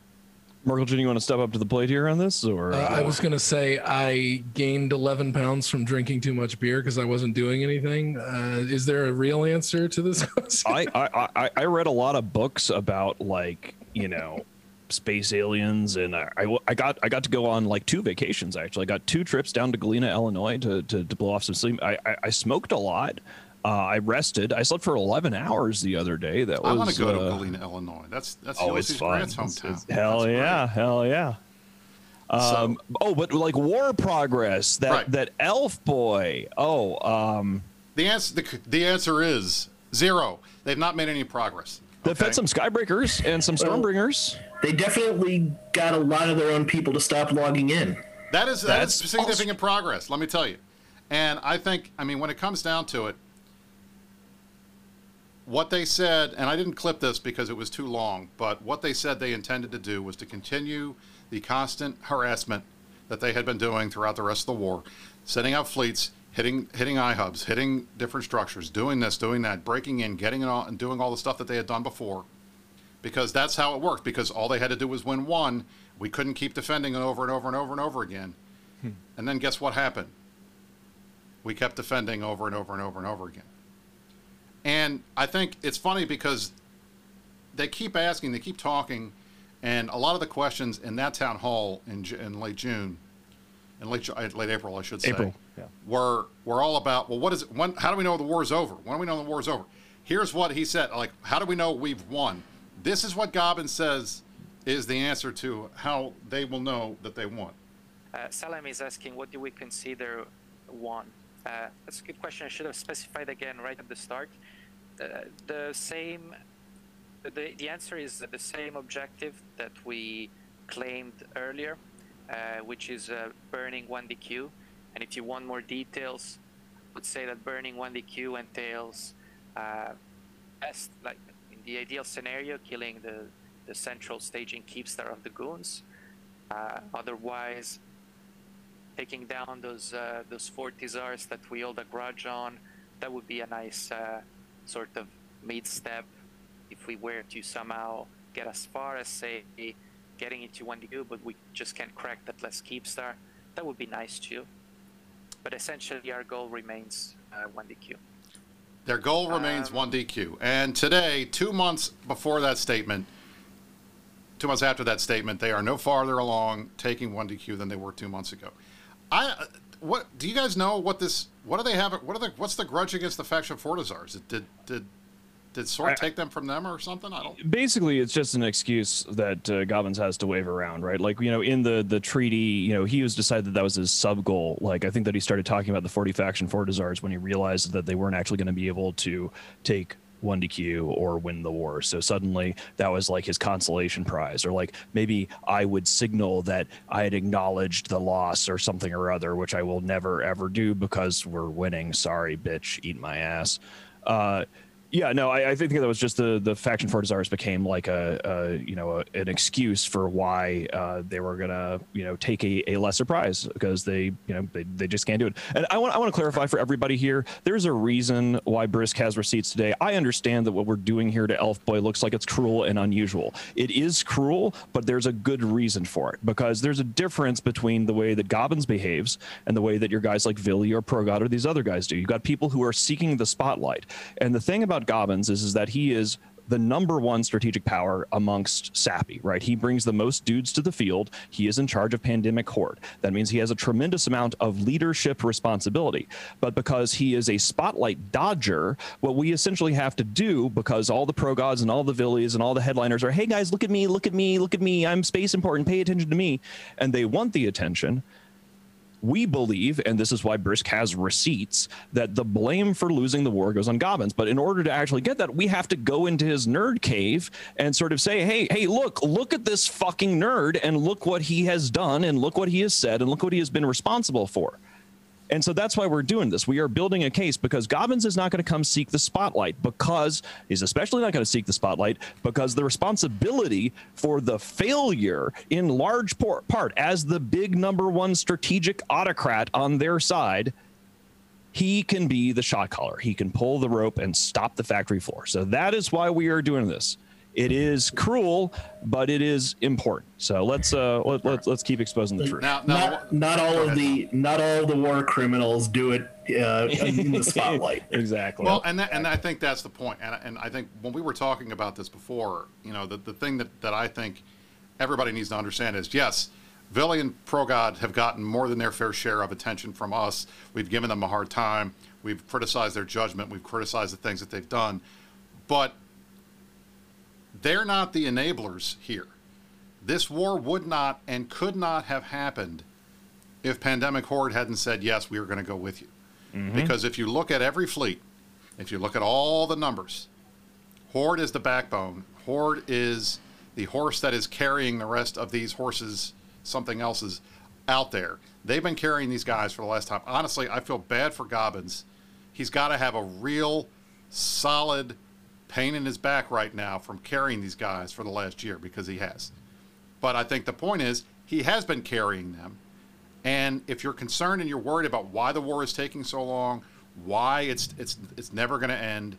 Merkelchen, you want to step up to the plate here on this, or Uh, I was gonna say I gained 11 pounds from drinking too much beer because I wasn't doing anything. Uh, is there a real answer to this question? I, I I I read a lot of books about like you know space aliens, and I, I I got I got to go on like two vacations actually. I got two trips down to Galena, Illinois, to to, to blow off some steam. I, I I smoked a lot. Uh, I rested. I slept for 11 hours the other day. That was I want to go to uh, Galena, Illinois. That's that's Oh, it's fun. Grant's It's- hometown. it's- hell That's yeah, great. hell yeah. Um, oh, but like war progress. That Right. that elf boy. Oh, um, The answer the, the answer is zero. They've not made any progress. they okay? fed some skybreakers and some stormbringers. They definitely got a lot of their own people to stop logging in. That is that is That's significant progress. Let me tell you. And I think I mean when it comes down to it, what they said, and I didn't clip this because it was too long, but what they said they intended to do was to continue the constant harassment that they had been doing throughout the rest of the war, sending out fleets, hitting hitting iHubs, hitting different structures, doing this, doing that, breaking in, getting it all, and doing all the stuff that they had done before, because that's how it worked. Because all they had to do was win one. We couldn't keep defending it over and over and over and over again. Hmm. And then guess what happened? We kept defending over and over and over and over again. And I think it's funny because they keep asking, they keep talking, and a lot of the questions in that town hall in, in late June, in late uh, late April, I should say. April. Yeah. were were all about well, what is it? When? How do we know the war's over? When do we know the war's over? Here's what he said. Like, how do we know we've won? This is what Gobbins says is the answer to how they will know that they won. Uh, Salam is asking, what do we consider won? Uh, that's a good question. I should have specified again right at the start. The same, the, the answer is the same objective that we claimed earlier, uh, which is uh, burning 1DQ. And if you want more details, I would say that burning 1DQ entails, uh, best, like in the ideal scenario, killing the, the central staging keepstar of the goons. Uh, otherwise, taking down those uh, those Fortizars that we hold a grudge on, that would be a nice uh, sort of mid step if we were to somehow get as far as say getting into 1DQ, but we just can't crack that last Keepstar. That would be nice too. But essentially, our goal remains uh, 1DQ. Their goal remains one DQ. And today, two months before that statement, two months after that statement, they are no farther along taking one DQ than they were two months ago. I what do you guys know what this what do they have what are the what's the grudge against the faction Fortizars? Did did did Sword I- take them from them or something? I don't. basically it's just an excuse that uh, Gobbins has to wave around, right? Like you know, in the the treaty, you know, he was decided that that was his sub goal. Like I think that he started talking about the 40 faction Fortizars when he realized that they weren't actually going to be able to take 1DQ or win the war. So suddenly that was like his consolation prize, or like maybe I would signal that I had acknowledged the loss or something or other, which I will never ever do because we're winning. Sorry, bitch, eat my ass. Uh, yeah, no, I, I think that was just the the faction Fortizars became like a, a you know a, an excuse for why uh, they were gonna you know take a, a lesser prize because they you know they, they just can't do it. And I want I want to clarify for everybody here. There's a reason why Brisc has receipts today. I understand that what we're doing here to Elf Boy looks like it's cruel and unusual. It is cruel, but there's a good reason for it because there's a difference between the way that Gobbins behaves and the way that your guys like Vily or Progod or these other guys do. you've got people who are seeking the spotlight, and the thing Gobbins is is that he is the number one strategic power amongst Sappy, right? He brings the most dudes to the field. He is in charge of Pandemic Horde. That means he has a tremendous amount of leadership responsibility. But because he is a spotlight dodger, what we essentially have to do, because all the pro gods and all the Vilys and all the headliners are, hey guys, look at me, look at me, look at me, I'm space important, pay attention to me. And they want the attention we believe, and this is why Brisc has receipts, that the blame for losing the war goes on Gobbins. But in order to actually get that, we have to go into his nerd cave and sort of say, hey, hey, look, look at this fucking nerd and look what he has done and look what he has said and look what he has been responsible for. And so that's why we're doing this. We are building a case because Gobbins is not going to come seek the spotlight because he's especially not going to seek the spotlight because the responsibility for the failure in large part as the big number one strategic autocrat on their side he can be the shot caller. He can pull the rope and stop the factory floor. So that is why we are doing this. It is cruel, but it is important. So let's uh let, let's let's keep exposing the truth. Now, now Not not all of the not all the war criminals do it uh, in the spotlight. exactly. Well, and that, and I think that's the point. And, and I think when we were talking about this before, you know, the, the thing that, that I think everybody needs to understand is yes, Vily and Progod have gotten more than their fair share of attention from us. We've given them a hard time. We've criticized their judgment. We've criticized the things that they've done. But they're not the enablers here. This war would not and could not have happened if Pandemic Horde hadn't said, yes, we are going to go with you. Mm-hmm. Because if you look at every fleet, if you look at all the numbers, Horde is the backbone. Horde is the horse that is carrying the rest of these horses, something else is out there. They've been carrying these guys for the last time. Honestly, I feel bad for Gobbins. He's got to have a real solid pain in his back right now from carrying these guys for the last year because he has. But I think the point is he has been carrying them. And if you're concerned and you're worried about why the war is taking so long, why it's it's it's never going to end,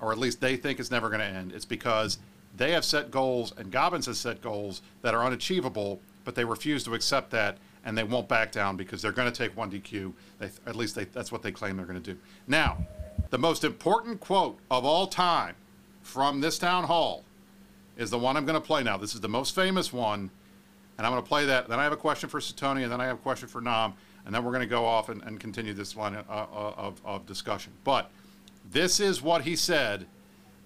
or at least they think it's never going to end, it's because they have set goals and Gobbins has set goals that are unachievable, but they refuse to accept that and they won't back down because they're going to take one DQ. They, at least they, that's what they claim they're going to do. Now, the most important quote of all time from this town hall is the one I'm going to play now. This is the most famous one, and I'm going to play that. Then I have a question for Sutonia, and then I have a question for Nam. and then we're going to go off and, and continue this line of, uh, of, of discussion. But this is what he said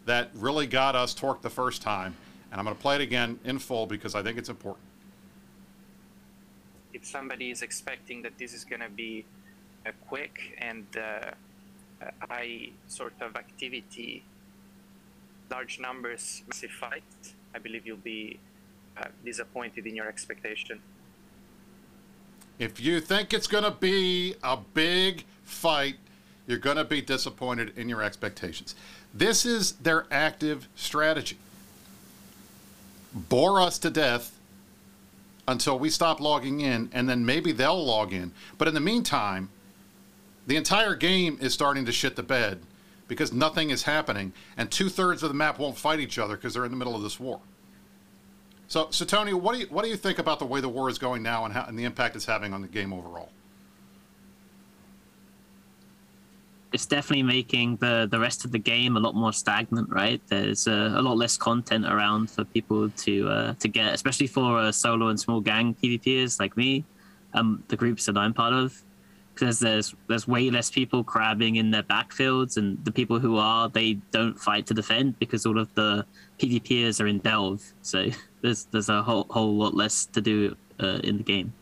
that really got us torqued the first time, and I'm going to play it again in full because I think it's important. If somebody is expecting that this is going to be a quick and uh, high sort of activity, large numbers, massive fight, I believe you'll be uh, disappointed in your expectation. If you think it's going to be a big fight, you're going to be disappointed in your expectations. This is their active strategy. Bore us to death until we stop logging in, and then maybe they'll log in. But in the meantime, the entire game is starting to shit the bed because nothing is happening, and two thirds of the map won't fight each other because they're in the middle of this war. So, so Tony, what do you what do you think about the way the war is going now and how and the impact it's having on the game overall? It's definitely making the the rest of the game a lot more stagnant, right? There's uh, a lot less content around for people to uh, to get, especially for uh, solo and small gang PvPers like me, um, the groups that I'm part of because there's there's way less people crabbing in their backfields, and the people who are they don't fight to defend because all of the PvPers are in delve. So there's there's a whole whole lot less to do uh, in the game.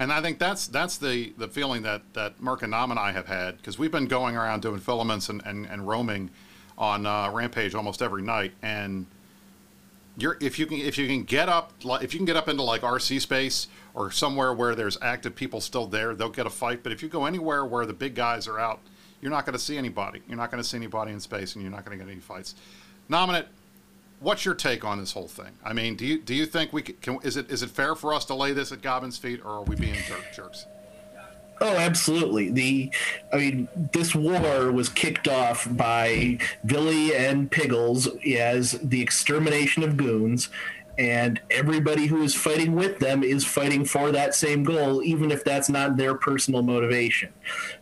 And I think that's that's the the feeling that that Merc and Nam and I have had because we've been going around doing filaments and and, and roaming on uh, Rampage almost every night and you're if you can if you can get up if you can get up into like RC space or somewhere where there's active people still there, they'll get a fight. But if you go anywhere where the big guys are out, you're not going to see anybody. You're not going to see anybody in space, and you're not going to get any fights. Nominate. What's your take on this whole thing? I mean, do you do you think we can, is it is it fair for us to lay this at Gobbin's feet, or are we being jerk, jerks? Oh, absolutely. The, I mean, this war was kicked off by Vily and Piggles as the extermination of goons, and everybody who is fighting with them is fighting for that same goal, even if that's not their personal motivation.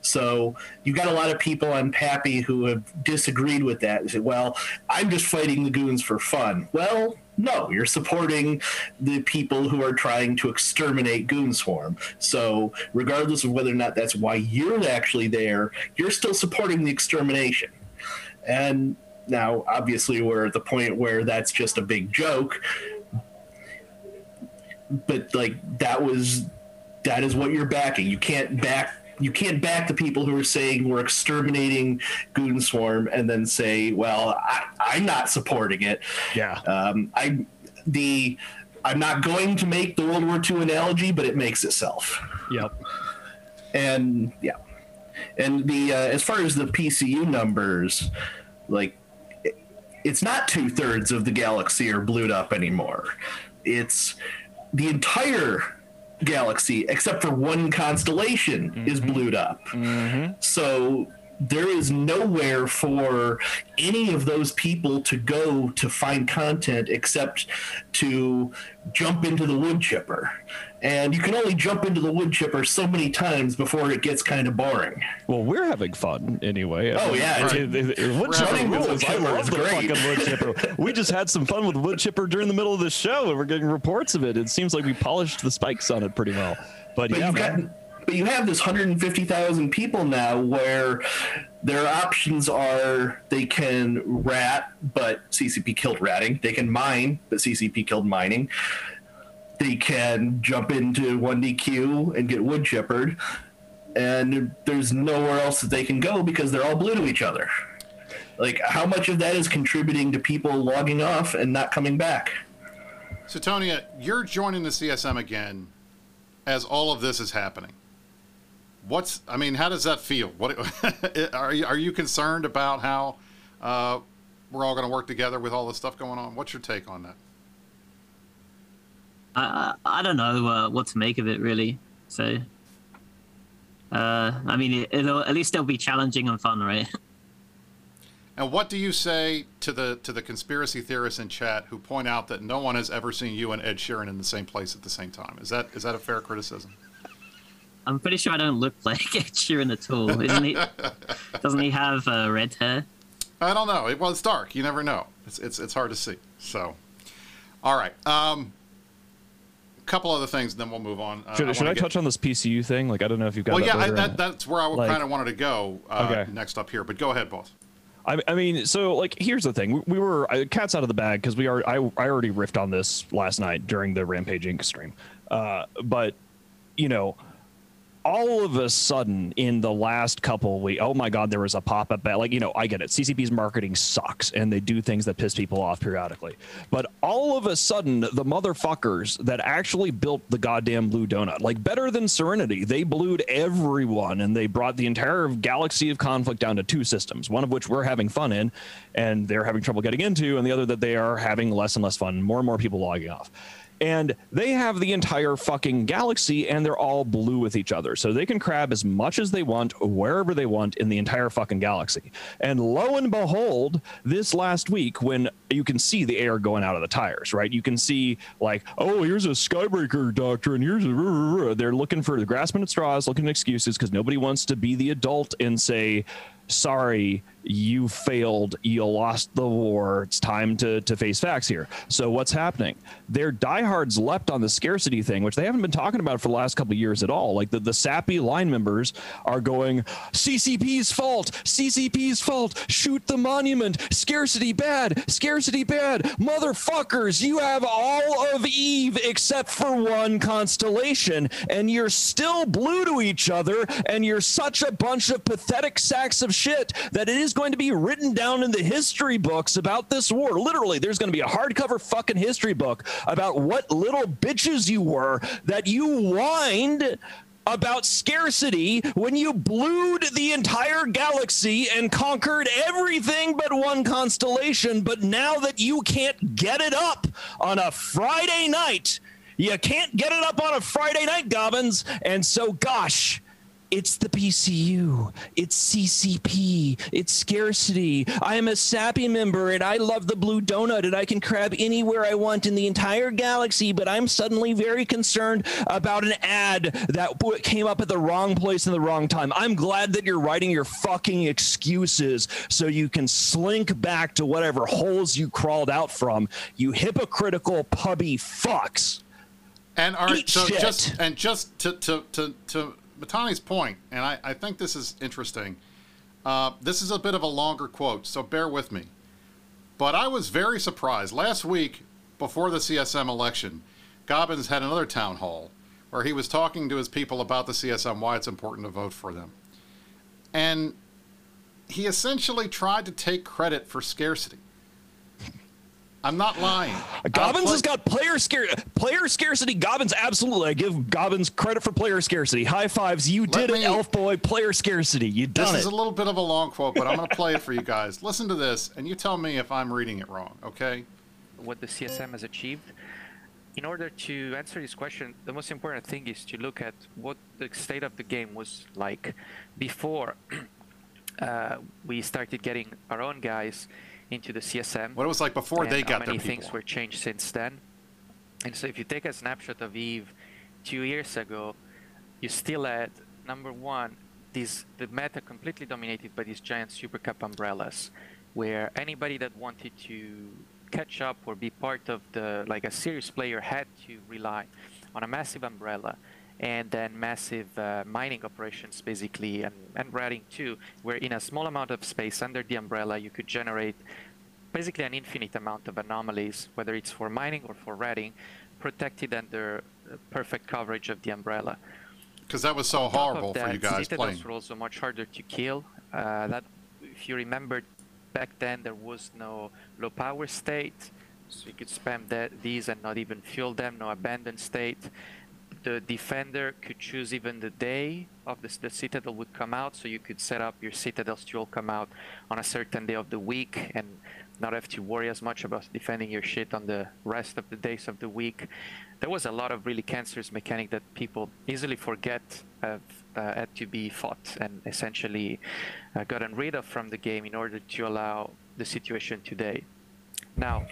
So you've got a lot of people on Pappy who have disagreed with that said, well, I'm just fighting the goons for fun. Well, no, you're supporting the people who are trying to exterminate Goonswarm. So, regardless of whether or not that's why you're actually there, you're still supporting the extermination. And now, obviously, we're at the point where that's just a big joke but like that was that is what you're backing. You can't back you can't back the people who are saying we're exterminating Goonswarm and then say, well, I, am not supporting it. Yeah. Um, I the I'm not going to make the World War II analogy, but it makes itself. Yep. And yeah, and the uh, as far as the PCU numbers, like it, it's not two thirds of the galaxy are blued up anymore. It's the entire galaxy, except for one constellation, mm-hmm. is blued up. Mm-hmm. So there is nowhere for any of those people to go to find content except to jump into the wood chipper. And you can only jump into the wood chipper so many times before it gets kind of boring. Well, we're having fun anyway. Oh, yeah. Right. wood chipper rules. I love the great. fucking wood chipper. we just had some fun with wood chipper during the middle of the show, and we're getting reports of it. It seems like we polished the spikes on it pretty well. But, but yeah, man but you have this 150,000 people now where their options are they can rat, but CCP killed ratting. They can mine, but CCP killed mining. They can jump into 1DQ and get wood chippered. And there's nowhere else that they can go because they're all blue to each other. Like, how much of that is contributing to people logging off and not coming back? So, Tonya, you're joining the CSM again as all of this is happening what's I mean, how does that feel? What are you, are you concerned about how uh, we're all going to work together with all this stuff going on? What's your take on that? I I don't know uh, what to make of it really. So, uh, I mean, it, will at least it'll be challenging and fun, right? And what do you say to the to the conspiracy theorists in chat who point out that no one has ever seen you and Ed Sheeran in the same place at the same time? Is that is that a fair criticism? I'm pretty sure I don't look like Ed Sheeran at all. Isn't he? Doesn't he have uh, red hair? I don't know. Well, it's dark. You never know. It's it's it's hard to see. So, all right. Um, couple other things, and then we'll move on. Uh, should I, should I get... touch on this PCU thing? Like, I don't know if you've got. Well, that yeah, I, that, that's where I like, kind of wanted to go uh, okay. next up here. But go ahead, boss. I, I mean, so like, here's the thing: we, we were uh, cats out of the bag because we are. I, I already riffed on this last night during the Rampage Inc. stream, uh, but you know, all of a sudden in the last couple weeks, oh my God, there was a pop up. Like, you know, I get it. CCP's marketing sucks and they do things that piss people off periodically. But all of a sudden, the motherfuckers that actually built the goddamn blue donut, like better than Serenity, they blued everyone and they brought the entire galaxy of conflict down to two systems, one of which we're having fun in and they're having trouble getting into, and the other that they are having less and less fun, more and more people logging off and they have the entire fucking galaxy and they're all blue with each other. So they can crab as much as they want wherever they want in the entire fucking galaxy. And lo and behold this last week when you can see the air going out of the tires right? You can see like oh here's a skybreaker doctrine here's a they're looking for the grasping at straws looking at excuses because nobody wants to be the adult and say sorry, you failed, you lost the war. It's time to to face facts here. So what's happening? Their diehards leapt on the scarcity thing, which they haven't been talking about for the last couple years at all. Like the, the sappy line members are going, CCP's fault, CCP's fault, shoot the monument, scarcity bad, scarcity bad, motherfuckers, you have all of Eve except for one constellation, and you're still blue to each other, and you're such a bunch of pathetic sacks of shit that it is going to be written down in the history books about this war. Literally, there's going to be a hardcover fucking history book about what little bitches you were that you whined about scarcity when you blued the entire galaxy and conquered everything but one constellation. But now that you can't get it up on a Friday night, you can't get it up on a Friday night, Gobbins. And so, gosh, it's the PCU. It's CCP. It's scarcity. I am a Sappy member and I love the blue donut and I can crab anywhere I want in the entire galaxy, but I'm suddenly very concerned about an ad that came up at the wrong place in the wrong time. I'm glad that you're writing your fucking excuses so you can slink back to whatever holes you crawled out from, you hypocritical pubby fucks. And are so shit. just and just to to to to Mittani's point, and I, I think this is interesting. Uh, this is a bit of a longer quote, so bear with me. But I was very surprised. Last week, before the CSM election, Gobbins had another town hall where he was talking to his people about the CSM, why it's important to vote for them. And he essentially tried to take credit for scarcity. I'm not lying. Gobbins has got player scare player scarcity. Gobbins absolutely. I give Gobbins credit for player scarcity. High fives. You did me, it, Elf Boy. Player scarcity. You done this it. This is a little bit of a long quote, but I'm going to play it for you guys. Listen to this, and you tell me if I'm reading it wrong. Okay. What the CSM has achieved. In order to answer this question, the most important thing is to look at what the state of the game was like before uh, we started getting our own guys into the CSM. What it was like before they got how many things were changed since then. And so if you take a snapshot of Eve two years ago, you still had, number one, these, the meta completely dominated by these giant supercap umbrellas, where anybody that wanted to catch up or be part of the, like a serious player had to rely on a massive umbrella and then massive uh, mining operations basically and, and ratting too. Where in a small amount of space under the umbrella. You could generate basically an infinite amount of anomalies whether it's for mining or for ratting protected under perfect coverage of the umbrella. Because that was so horrible that, for you guys Citadels playing. were also much harder to kill. Uh, that if you remember back then there was no low power state so you could spam that, these and not even fuel them no abandoned state the defender could choose even the day of the, the citadel would come out so you could set up your citadels to all come out on a certain day of the week and not have to worry as much about defending your shit on the rest of the days of the week. There was a lot of really cancerous mechanic that people easily forget have uh, had to be fought and essentially uh, gotten rid of from the game in order to allow the situation today. Now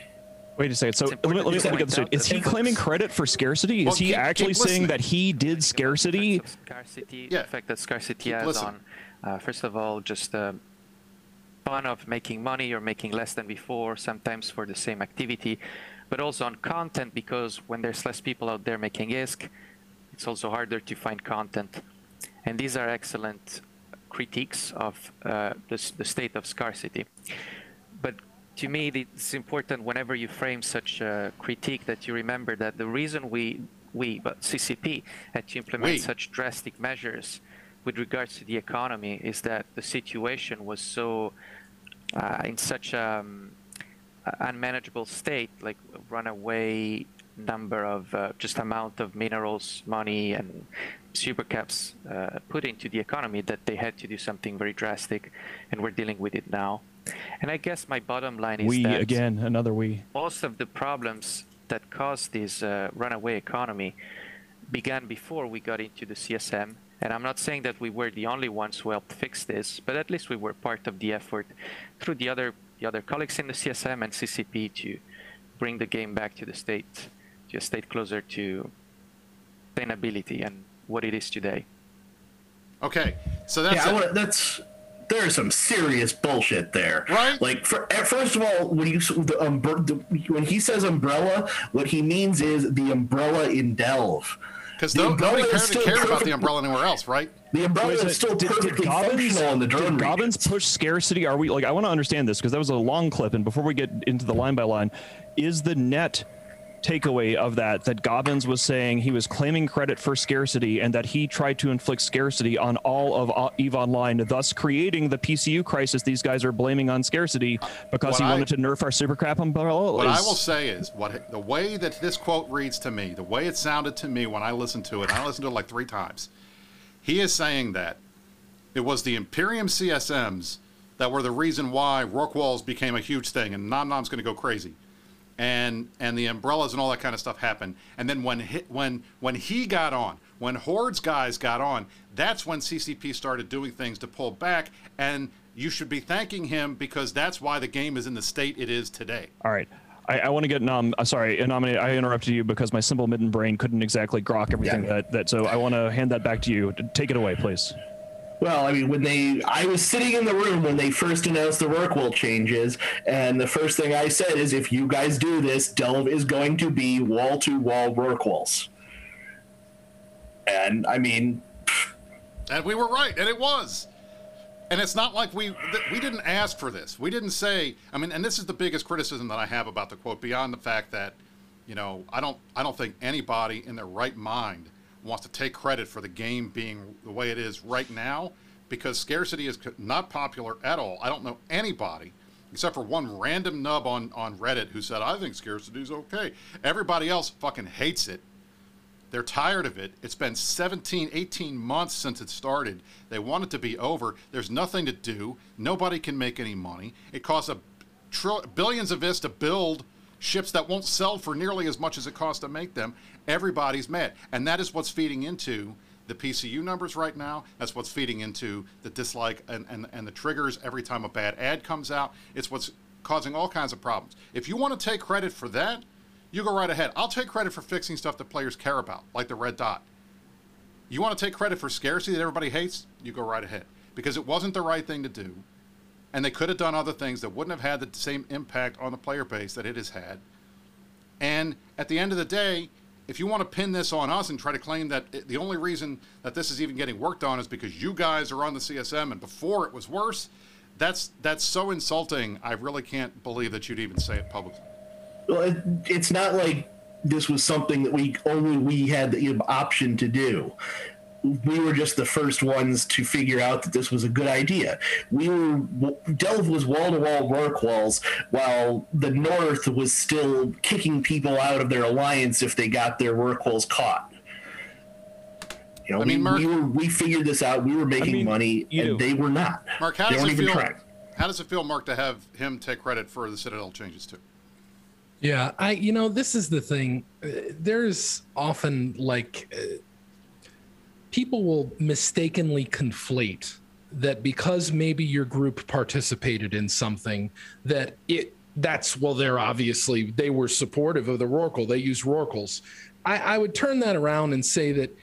Wait a second. So let me, let me, let me get this straight. Is he claiming credit for scarcity? Well, is he keep, actually keep saying that he did scarcity? Scarcity, yeah. the effect that scarcity keep has listening. on, uh, first of all, just the uh, fun of making money or making less than before, sometimes for the same activity. but also on content because when there's less people out there making ISK, it's also harder to find content. And these are excellent critiques of uh, the, the state of scarcity. But to me, it's important whenever you frame such a critique that you remember that the reason we, we but CCP, had to implement We. such drastic measures with regards to the economy is that the situation was so uh, in such a um, unmanageable state, like runaway number of uh, just amount of minerals, money, and super caps uh, put into the economy that they had to do something very drastic, and we're dealing with it now. And I guess my bottom line is We that again, another we. most of the problems that caused this uh, runaway economy began before we got into the CSM. And I'm not saying that we were the only ones who helped fix this, but at least we were part of the effort through the other the other colleagues in the CSM and CCP to bring the game back to the state, to a state closer to sustainability and what it is today. Okay, so that's yeah, wanna, that's there's some serious bullshit there. Right? Like, for, first of all, when you the, um, the, when he says umbrella, what he means is the umbrella in Delve. Because nobody is cared, still about the umbrella anywhere else, right? The umbrella Wait is still second, did- did perfectly Gobbins- functional in the drone Did Gobbins push scarcity? Are we like? I want to understand this because that was a long clip, and before we get into the line by line, is the net takeaway of that that Gobbins was saying he was claiming credit for scarcity and that he tried to inflict scarcity on all of uh, Eve Online, thus creating the PCU crisis these guys are blaming on scarcity because What he I- wanted to nerf our super crap umbrella. What I will say is, what the way that this quote reads to me, the way it sounded to me when I listened to it, I listened to it like three times. He is saying that it was the Imperium CSMs that were the reason why Rorquals became a huge thing, and Nom Nom's going to go crazy, and and the umbrellas and all that kind of stuff happened. And then when he, when when he got on, when Horde's guys got on, that's when CCP started doing things to pull back, and you should be thanking him because that's why the game is in the state it is today. All right. I, I want to get nom. Uh, sorry, nominate. I interrupted you because my simple midden brain couldn't exactly grok everything Yeah. that that. So I want to hand that back to you. Take it away, please. Well, I mean, when they, I was sitting in the room when they first announced the Rorqual changes, and the first thing I said is, if you guys do this, Delve is going to be wall to wall Rorquals. And I mean, And we were right, and it was. And it's not like we we didn't ask for this. We didn't say. I mean, and this is the biggest criticism that I have about the quote. Beyond the fact that, you know, I don't I don't think anybody in their right mind wants to take credit for the game being the way it is right now, because scarcity is not popular at all. I don't know anybody except for one random nub on on Reddit who said I think scarcity is okay. Everybody else fucking hates it. They're tired of it. It's been 17, 18 months since it started. They want it to be over. There's nothing to do. Nobody can make any money. It costs a trill billions of this to build ships that won't sell for nearly as much as it costs to make them. Everybody's mad. And that is what's feeding into the PCU numbers right now. That's what's feeding into the dislike and, and, and the triggers every time a bad ad comes out. It's what's causing all kinds of problems. If you want to take credit for that, you go right ahead. I'll take credit for fixing stuff that players care about, like the red dot. You want to take credit for scarcity that everybody hates? You go right ahead. Because it wasn't the right thing to do. And they could have done other things that wouldn't have had the same impact on the player base that it has had. And at the end of the day, if you want to pin this on us and try to claim that it- the only reason that this is even getting worked on is because you guys are on the CSM and before it was worse, that's that's so insulting. I really can't believe that you'd even say it publicly. well, it, it's not like this was something that we only we had the option to do. We were just the first ones to figure out that this was a good idea. We were Delve was wall to wall Rorquals, while the North was still kicking people out of their alliance if they got their Rorquals caught. You know, I mean, we, Merc- we, were, we figured this out. We were making mean, money, you- and they were not. Mark, how does weren't it feel? trying. How does it feel, Mark, to have him take credit for the Citadel changes too? Yeah, I you know this is the thing. Uh, There's often like uh, people will mistakenly conflate that because maybe your group participated in something that it that's well they're obviously they were supportive of the Rorqual. They used Rorquals. I, I would turn that around and say that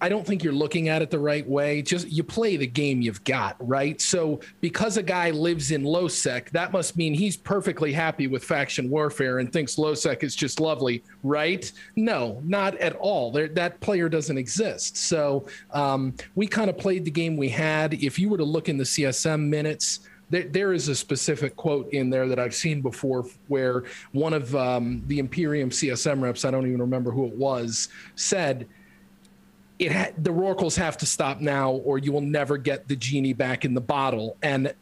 I don't think you're looking at it the right way. Just you play the game you've got, right? So because a guy lives in LowSec, that must mean he's perfectly happy with faction warfare and thinks LowSec is just lovely, right? No, not at all. There, that player doesn't exist. So um, we kind of played the game we had. If you were to look in the CSM minutes, there, there is a specific quote in there that I've seen before where one of um, the Imperium CSM reps, I don't even remember who it was, said it ha- the rorquals have to stop now or you will never get the genie back in the bottle and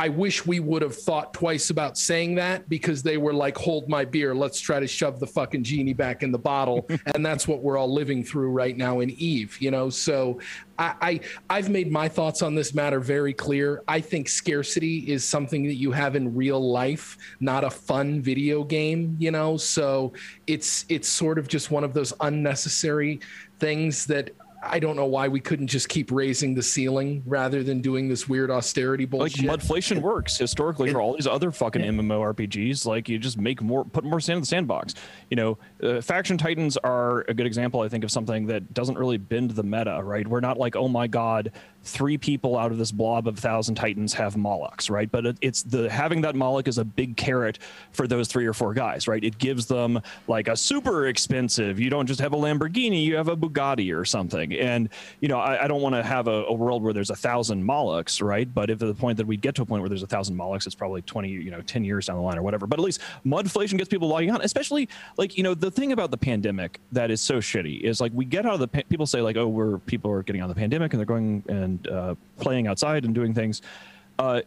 I wish we would have thought twice about saying that because they were like, hold my beer, let's try to shove the fucking genie back in the bottle. and that's what we're all living through right now in Eve, you know? So I, I have made my thoughts on this matter very clear. I think scarcity is something that you have in real life, not a fun video game, you know? So it's it's sort of just one of those unnecessary things that I don't know why we couldn't just keep raising the ceiling rather than doing this weird austerity bullshit. Like mudflation works historically for all these other fucking yeah. MMORPGs. Like you just make more, put more sand in the sandbox. You know, uh, faction titans are a good example, I think, of something that doesn't really bend the meta. Right? We're not like, oh my god, three people out of this blob of thousand titans have Moloks, right? But it's the having that Molok is a big carrot for those three or four guys, right? It gives them like a super expensive. You don't just have a Lamborghini, you have a Bugatti or something. And you know, I, I don't want to have a, a, world where there's a thousand Moloks, right? But if the point that we get to a point where there's a thousand Moloks, it's probably twenty, you know, ten years down the line or whatever. But at least mudflation gets people logging on, especially like you know the thing about the pandemic that is so shitty is like we get out of the people say like oh we're people are getting out of the pandemic and they're going and and uh, playing outside and doing things. Uh,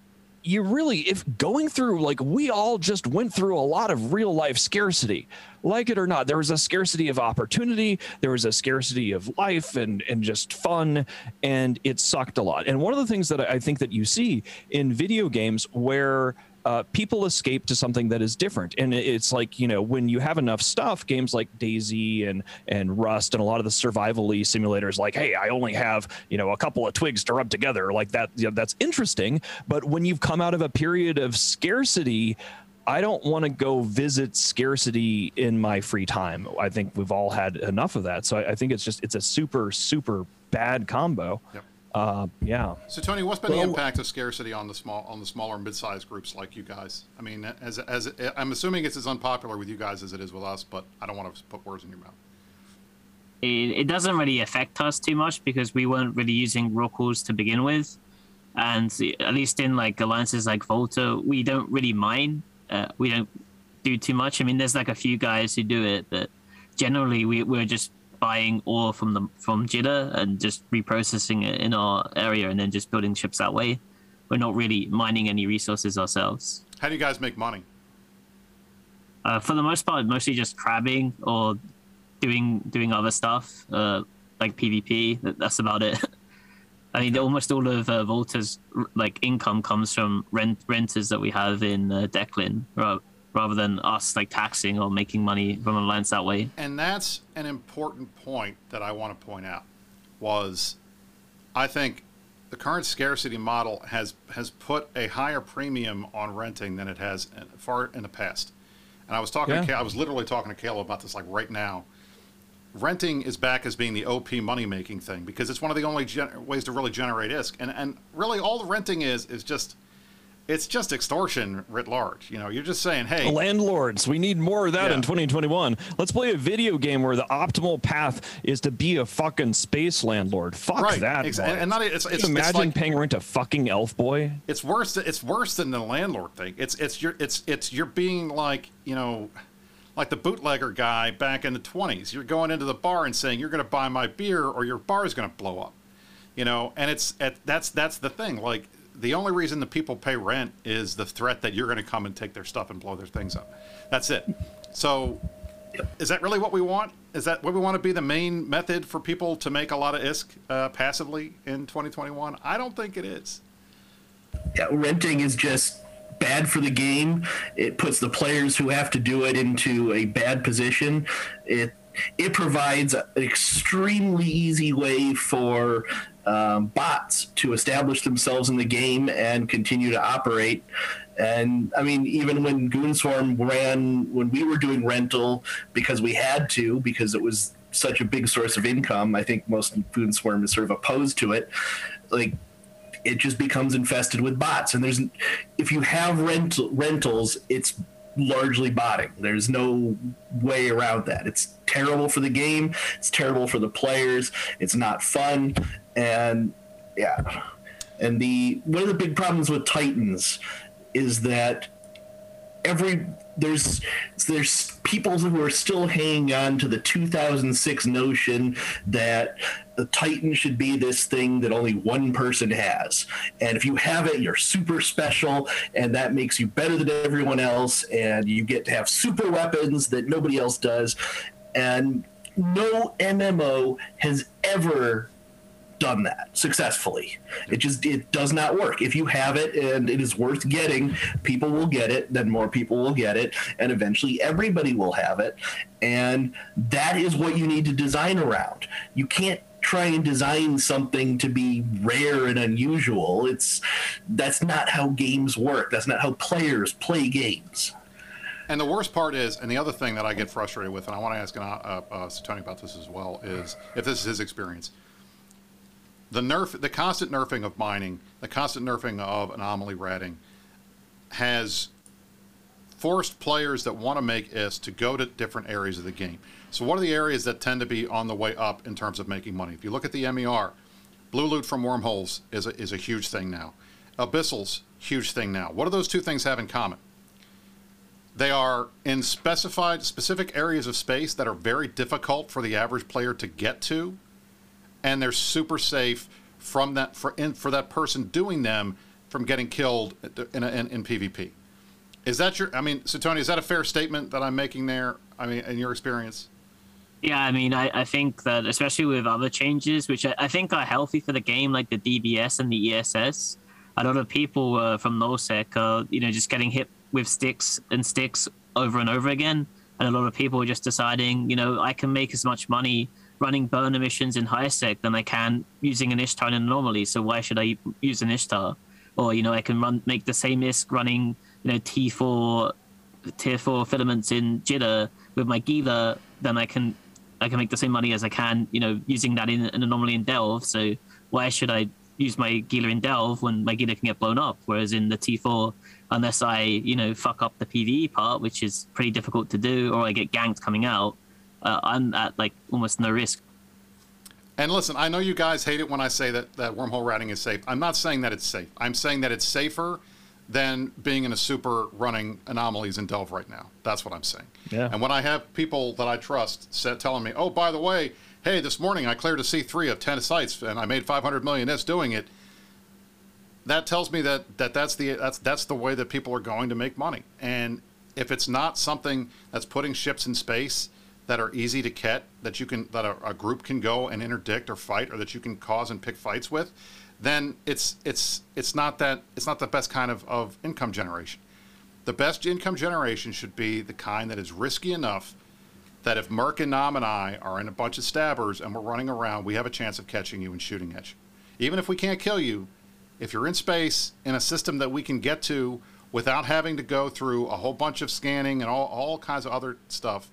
you really, if going through, like we all just went through a lot of real life scarcity, like it or not, there was a scarcity of opportunity, there was a scarcity of life and and just fun, and it sucked a lot. And one of the things that I think that you see in video games where uh, people escape to something that is different. And it's like, you know, when you have enough stuff, games like DayZ and, and Rust and a lot of the survival simulators, like, hey, I only have, you know, a couple of twigs to rub together, like that, you know, that's interesting. But when you've come out of a period of scarcity, I don't want to go visit scarcity in my free time. I think we've all had enough of that. So I, I think it's just, it's a super, super bad combo. Yep uh, yeah. So Tony, what's been well, the impact of scarcity on the small on the smaller mid-sized groups like you guys? I mean, as as I'm assuming it's as unpopular with you guys as it is with us, but I don't want to put words in your mouth. It, it doesn't really affect us too much because we weren't really using rorquals to begin with, and at least in like alliances like Volta, we don't really mine. Uh, we don't do too much. I mean, there's like a few guys who do it, but generally we we're just buying ore from the from Jita and just reprocessing it in our area and then just building ships that way. We're not really mining any resources ourselves. How do you guys make money? Uh, for the most part, mostly just crabbing or doing doing other stuff uh, like PvP. That's about it. I mean, almost all of uh, Volta's like income comes from rent renters that we have in uh, Deklein, rather than us like taxing or making money from alliance that way. And that's an important point that I want to point out was I think the current scarcity model has has put a higher premium on renting than it has in, far in the past. And I was talking yeah. to I was literally talking to Kayla about this like right now. Renting is back as being the OP money making thing because it's one of the only gen- ways to really generate ISK. And and really all the renting is is just it's just extortion writ large. You know, you're just saying, hey, landlords, we need more of that yeah. in 2021. Let's play a video game where the optimal path is to be a fucking space landlord. Fuck right. that. Exactly. And not it's, it's imagine it's like, paying rent a fucking elf boy. It's worse. It's worse than the landlord thing. It's it's you're it's it's you're being like you know. Like the bootlegger guy back in the 20s. You're going into the bar and saying, You're going to buy my beer or your bar is going to blow up. You know, and it's at, that's that's the thing. Like the only reason the people pay rent is the threat that you're going to come and take their stuff and blow their things up. That's it. So, is that really what we want? Is that what we want to be the main method for people to make a lot of ISK uh, passively in 2021? I don't think it is. Yeah, renting is just bad for the game. It puts the players who have to do it into a bad position. It it provides an extremely easy way for um, bots to establish themselves in the game and continue to operate. And I mean, even when Goonswarm ran, when we were doing rental because we had to, because it was such a big source of income. I think most Goonswarm is sort of opposed to it. Like it just becomes infested with bots. And there's if you have rent rentals, it's largely botting. There's no way around that. It's terrible for the game. It's terrible for the players. It's not fun. And yeah. And the one of the big problems with Titans is that every there's there's people who are still hanging on to the 2006 notion that the Titan should be this thing that only one person has, and if you have it, you're super special, and that makes you better than everyone else, and you get to have super weapons that nobody else does, and no MMO has ever done that successfully. It just it does not work. If you have it and it is worth getting, people will get it, then more people will get it, and eventually everybody will have it. And that is what you need to design around. You can't try and design something to be rare and unusual. It's that's not how games work. That's not how players play games. And the worst part is, and the other thing that I get frustrated with, and I want to ask uh, uh, Tony about this as well, is if this is his experience the nerf, the constant nerfing of mining, the constant nerfing of anomaly ratting, has forced players that want to make IS to go to different areas of the game. So, what are the areas that tend to be on the way up in terms of making money? If you look at the MER, blue loot from wormholes is a, is a huge thing now. Abyssals, huge thing now. What do those two things have in common? They are in specified, specific areas of space that are very difficult for the average player to get to and they're super safe from that for in, for that person doing them from getting killed in, a, in, in PvP. Is that your? I mean, so Tony, is that a fair statement that I'm making there? I mean, in your experience. Yeah, I mean, I, I think that especially with other changes, which I, I think are healthy for the game, like the DBS and the ESS, a lot of people uh, from NullSec are, you know, just getting hit with sticks and sticks over and over again. And a lot of people are just deciding, you know, I can make as much money running burner missions in HiSec than I can using an Ishtar in anomaly. So why should I use an Ishtar? Or you know, I can run make the same ISK running you know T4 tier four filaments in Jita with my Gila, then I can I can make the same money as I can you know using that in an anomaly in Delve. So why should I use my Gila in Delve when my Gila can get blown up? Whereas in the T4, unless I you know fuck up the PVE part, which is pretty difficult to do, or I get ganked coming out, uh, I'm at like almost no risk. And listen, I know you guys hate it when I say that, that wormhole ratting is safe. I'm not saying that it's safe. I'm saying that it's safer than being in a super running anomalies in Delve right now. That's what I'm saying. Yeah. And when I have people that I trust set, telling me, oh, by the way, hey, this morning I cleared a C3 of 10 sites and I made 500 million S doing it, that tells me that, that that's, the, that's, that's the way that people are going to make money. And if it's not something that's putting ships in space – that are easy to get that you can that a, a, group can go and interdict or fight or that you can cause and pick fights with then it's it's it's not that it's not the best kind of, of income generation the best income generation should be the kind that is risky enough that if Merc and Nam and I are in a bunch of stabbers and we're running around, we have a chance of catching you and shooting at you. Even if we can't kill you, if you're in space in a system that we can get to without having to go through a whole bunch of scanning and all, all kinds of other stuff,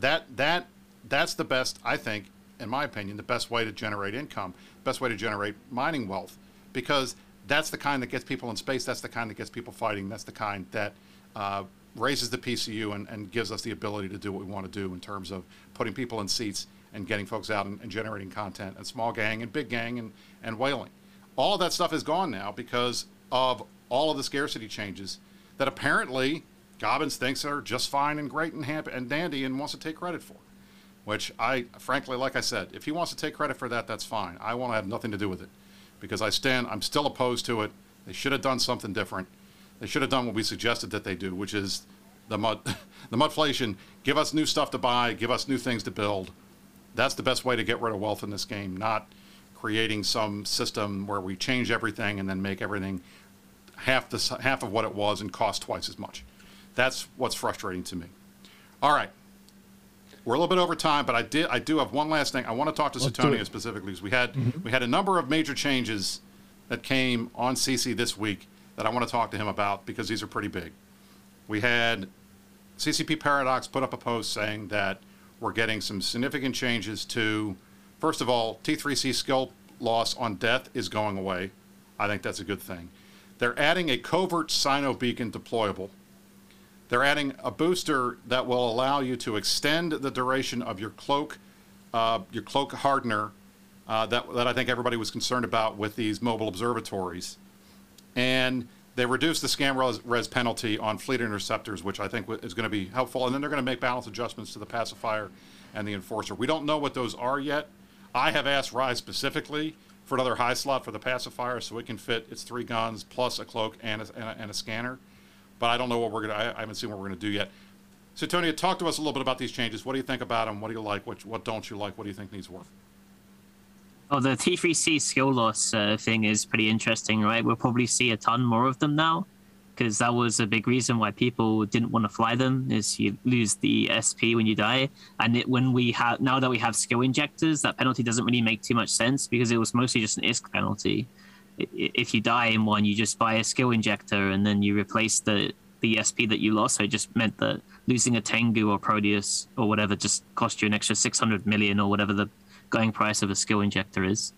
that that that's the best I think, in my opinion, the best way to generate income, best way to generate mining wealth, because that's the kind that gets people in space. That's the kind that gets people fighting. That's the kind that uh, raises the PCU and, and gives us the ability to do what we want to do in terms of putting people in seats and getting folks out and, and generating content and small gang and big gang and, and whaling. All that stuff is gone now because of all of the scarcity changes that apparently Gobbins thinks are just fine and great and, happy and dandy and wants to take credit for. Which I, frankly, like I said, if he wants to take credit for that, that's fine. I want to have nothing to do with it because I stand, I'm still opposed to it. They should have done something different. They should have done what we suggested that they do, which is the mud, the mudflation. Give us new stuff to buy. Give us new things to build. That's the best way to get rid of wealth in this game. Not creating some system where we change everything and then make everything half the half of what it was and cost twice as much. That's what's frustrating to me. All right. We're a little bit over time, but I did I do have one last thing. I want to talk to Sutonia specifically because we had mm-hmm. we had a number of major changes that came on CC this week that I want to talk to him about because these are pretty big. We had CCP Paradox put up a post saying that we're getting some significant changes to, first of all, T3C skill loss on death is going away. I think that's a good thing. They're adding a covert Cyno beacon deployable. They're adding a booster that will allow you to extend the duration of your cloak, uh, your cloak hardener, uh, that that I think everybody was concerned about with these mobile observatories, and they reduced the scan res, res penalty on fleet interceptors, which I think is going to be helpful. And then they're going to make balance adjustments to the pacifier and the enforcer. We don't know what those are yet. I have asked Rise specifically for another high slot for the pacifier so it can fit its three guns plus a cloak and a, and a, and a scanner. But I don't know what we're going to, I haven't seen what we're to do yet. So, Tony, talk to us a little bit about these changes. What do you think about them? What do you like? What, what don't you like? What do you think needs work? Oh, the T3C skill loss uh, thing is pretty interesting, right? We'll probably see a ton more of them now, because that was a big reason why people didn't want to fly them. Is you lose the SP when you die, and it, when we have now that we have skill injectors, that penalty doesn't really make too much sense because it was mostly just an ISK penalty. If you die in one, you just buy a skill injector and then you replace the the SP that you lost. So it just meant that losing a Tengu or Proteus or whatever just cost you an extra 600 million or whatever the going price of a skill injector is.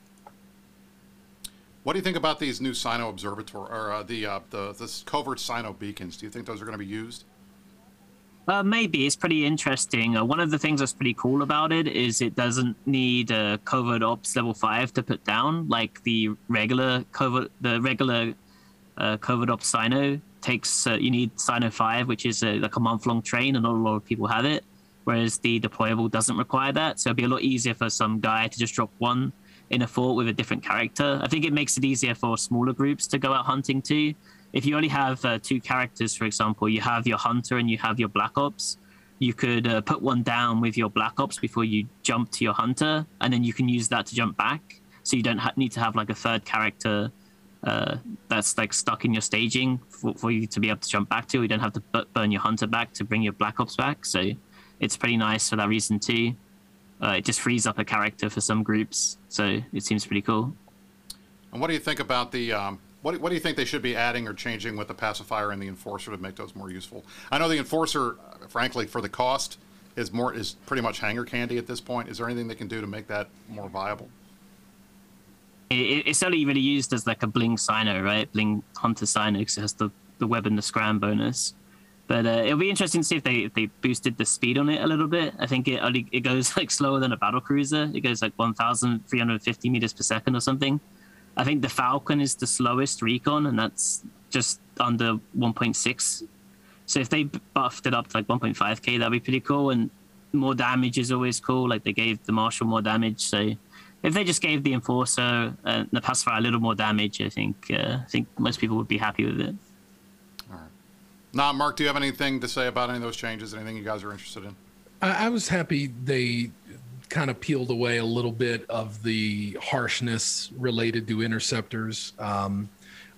What do you think about these new Cyno observatory or uh, the uh, the covert Cyno beacons? Do you think those are going to be used? Uh, maybe it's pretty interesting. Uh, one of the things that's pretty cool about it is it doesn't need a covert ops level five to put down like the regular covert the regular uh, covert ops Cyno takes. Uh, you need Cyno five, which is a, like a month long train, and not a lot of people have it whereas the deployable doesn't require that. So it'd be a lot easier for some guy to just drop one in a fort with a different character. I think it makes it easier for smaller groups to go out hunting too. If you only have uh, two characters, for example, you have your hunter and you have your black ops. You could uh, put one down with your black ops before you jump to your hunter, and then you can use that to jump back. So you don't ha- need to have like a third character uh, that's like stuck in your staging for, for, you to be able to jump back to. You don't have to burn your hunter back to bring your black ops back. So it's pretty nice for that reason too. Uh, it just frees up a character for some groups, so it seems pretty cool. And what do you think about the? Um, what, what do you think they should be adding or changing with the pacifier and the enforcer to make those more useful? I know the enforcer, uh, frankly, for the cost, is more is pretty much hangar candy at this point. Is there anything they can do to make that more viable? It, it's only really used as like a bling Cyno, right? Bling hunter Cyno because it has the the web and the scram bonus. But uh, it'll be interesting to see if they if they boosted the speed on it a little bit. I think it only it goes like slower than a battle cruiser. It goes like 1,350 meters per second or something. I think the Falcon is the slowest recon, and that's just under 1.6. So if they buffed it up to like 1.5k, that'd be pretty cool. And more damage is always cool. Like they gave the Marshal more damage, so if they just gave the Enforcer and the Pacifier a little more damage, I think uh, I think most people would be happy with it. Now, Mark, do you have anything to say about any of those changes? Anything you guys are interested in? I, I was happy they kind of peeled away a little bit of the harshness related to interceptors. Um,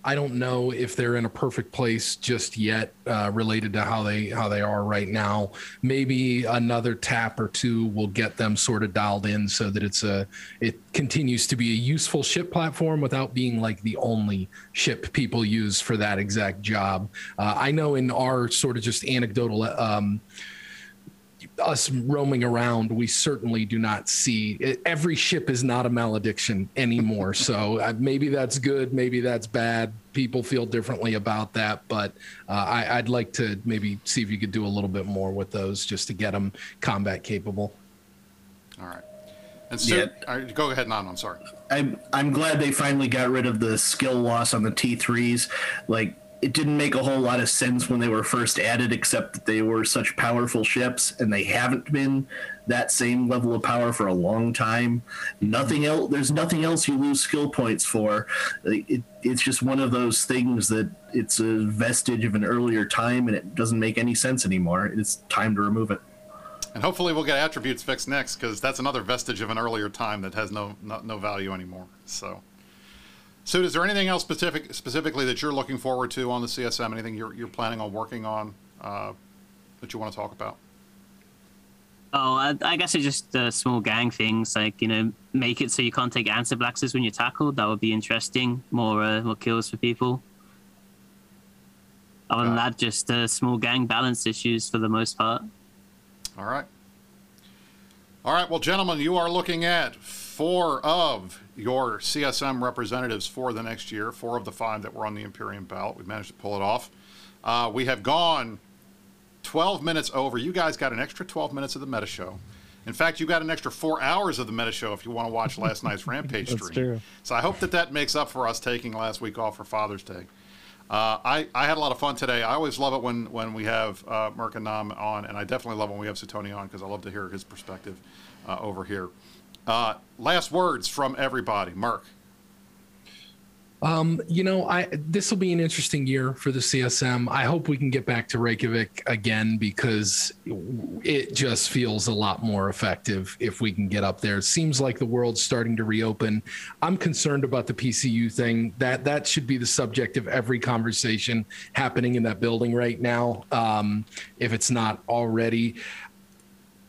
I don't know if they're in a perfect place just yet, uh, related to how they how they are right now. Maybe another tap or two will get them sort of dialed in so that it's a it continues to be a useful ship platform without being like the only ship people use for that exact job. Uh, I know in our sort of just anecdotal. Um, us roaming around, we certainly do not see every ship is not a malediction anymore. so uh, maybe that's good, maybe that's bad. People feel differently about that, but uh, I, would like to maybe see if you could do a little bit more with those just to get them combat capable. All right. And so, yeah. go ahead, Nan. I'm sorry. I'm I'm glad they finally got rid of the skill loss on the T3s. Like it didn't make a whole lot of sense when they were first added, except that they were such powerful ships, and they haven't been that same level of power for a long time. Nothing else. There's nothing else you lose skill points for. It, it's just one of those things that it's a vestige of an earlier time, and it doesn't make any sense anymore. It's time to remove it. And hopefully, we'll get attributes fixed next, because that's another vestige of an earlier time that has no no, no value anymore. So. So, is there anything else specific, specifically that you're looking forward to on the CSM? Anything you're, you're planning on working on uh, that you want to talk about? Oh, I, I guess it's just uh, small gang things like you know make it so you can't take Ansiblexes when you're tackled. That would be interesting. More uh, more kills for people. Other than that, just uh, small gang balance issues for the most part. All right. All right, well, gentlemen, you are looking at four of your CSM representatives for the next year, four of the five that were on the Imperium ballot. We managed to pull it off. Uh, we have gone 12 minutes over. You guys got an extra 12 minutes of the Meta Show. In fact, you got an extra four hours of the Meta Show if you want to watch last night's Rampage That's stream. true. So I hope that that makes up for us taking last week off for Father's Day. Uh, I, I had a lot of fun today. I always love it when, when we have uh, Merc and Nam on, and I definitely love when we have Sutonia on because I love to hear his perspective uh, over here. Uh, last words from everybody. Mark. Um, you know, I this will be an interesting year for the CSM. I hope we can get back to Reykjavik again because it just feels a lot more effective if we can get up there. It seems like the world's starting to reopen. I'm concerned about the PCU thing. That that should be the subject of every conversation happening in that building right now. Um, if it's not already.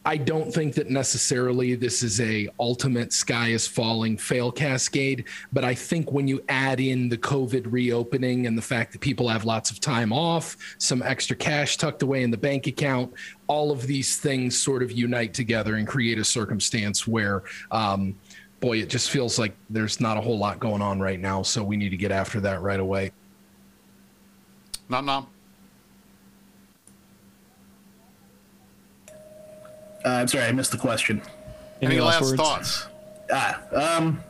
I don't think that necessarily this is a ultimate sky is falling fail cascade, but I think when you add in the COVID reopening and the fact that people have lots of time off, some extra cash tucked away in the bank account, all of these things sort of unite together and create a circumstance where um, boy, it just feels like there's not a whole lot going on right now, so we need to get after that right away. Nom nom. Uh, I'm sorry, I missed the question. Any, Any last, last thoughts? Ah, um,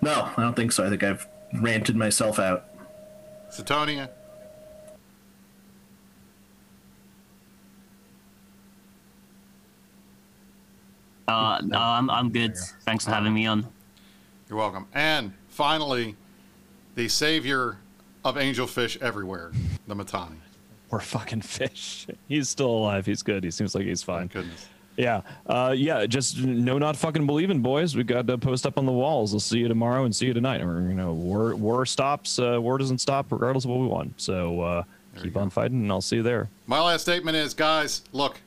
no, I don't think so. I think I've ranted myself out. Sutonia? Uh, no, I'm I'm good. Thanks for having me on. You're welcome. And finally, the savior of angelfish everywhere, the Mittani. Poor fucking fish. He's still alive. He's good. He seems like he's fine. Thank goodness. Yeah. Uh, yeah. Just no, not fucking believing, boys. We got to post up on the walls. We'll see you tomorrow and see you tonight. Or, you know, war, war stops. Uh, war doesn't stop regardless of what we want. So uh, keep on fighting, and I'll see you there. My last statement is, guys, look,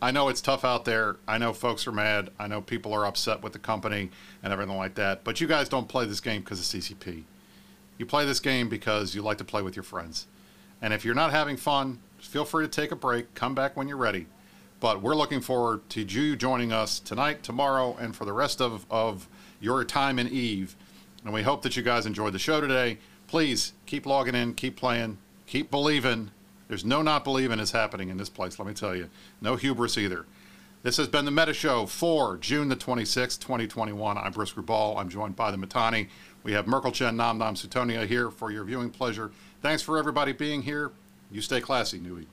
I know it's tough out there. I know folks are mad. I know people are upset with the company and everything like that. But you guys don't play this game because of CCP. You play this game because you like to play with your friends. And if you're not having fun, feel free to take a break. Come back when you're ready. But we're looking forward to you joining us tonight, tomorrow, and for the rest of, of your time in Eve. And we hope that you guys enjoyed the show today. Please keep logging in, keep playing, keep believing. There's no not believing is happening in this place, let me tell you. No hubris either. This has been the Meta Show for June the 26th, 2021. I'm Brisc Rubal. I'm joined by the Mittani. We have Merkelchen Nam Nam Sutonia here for your viewing pleasure. Thanks for everybody being here. You stay classy, Nui.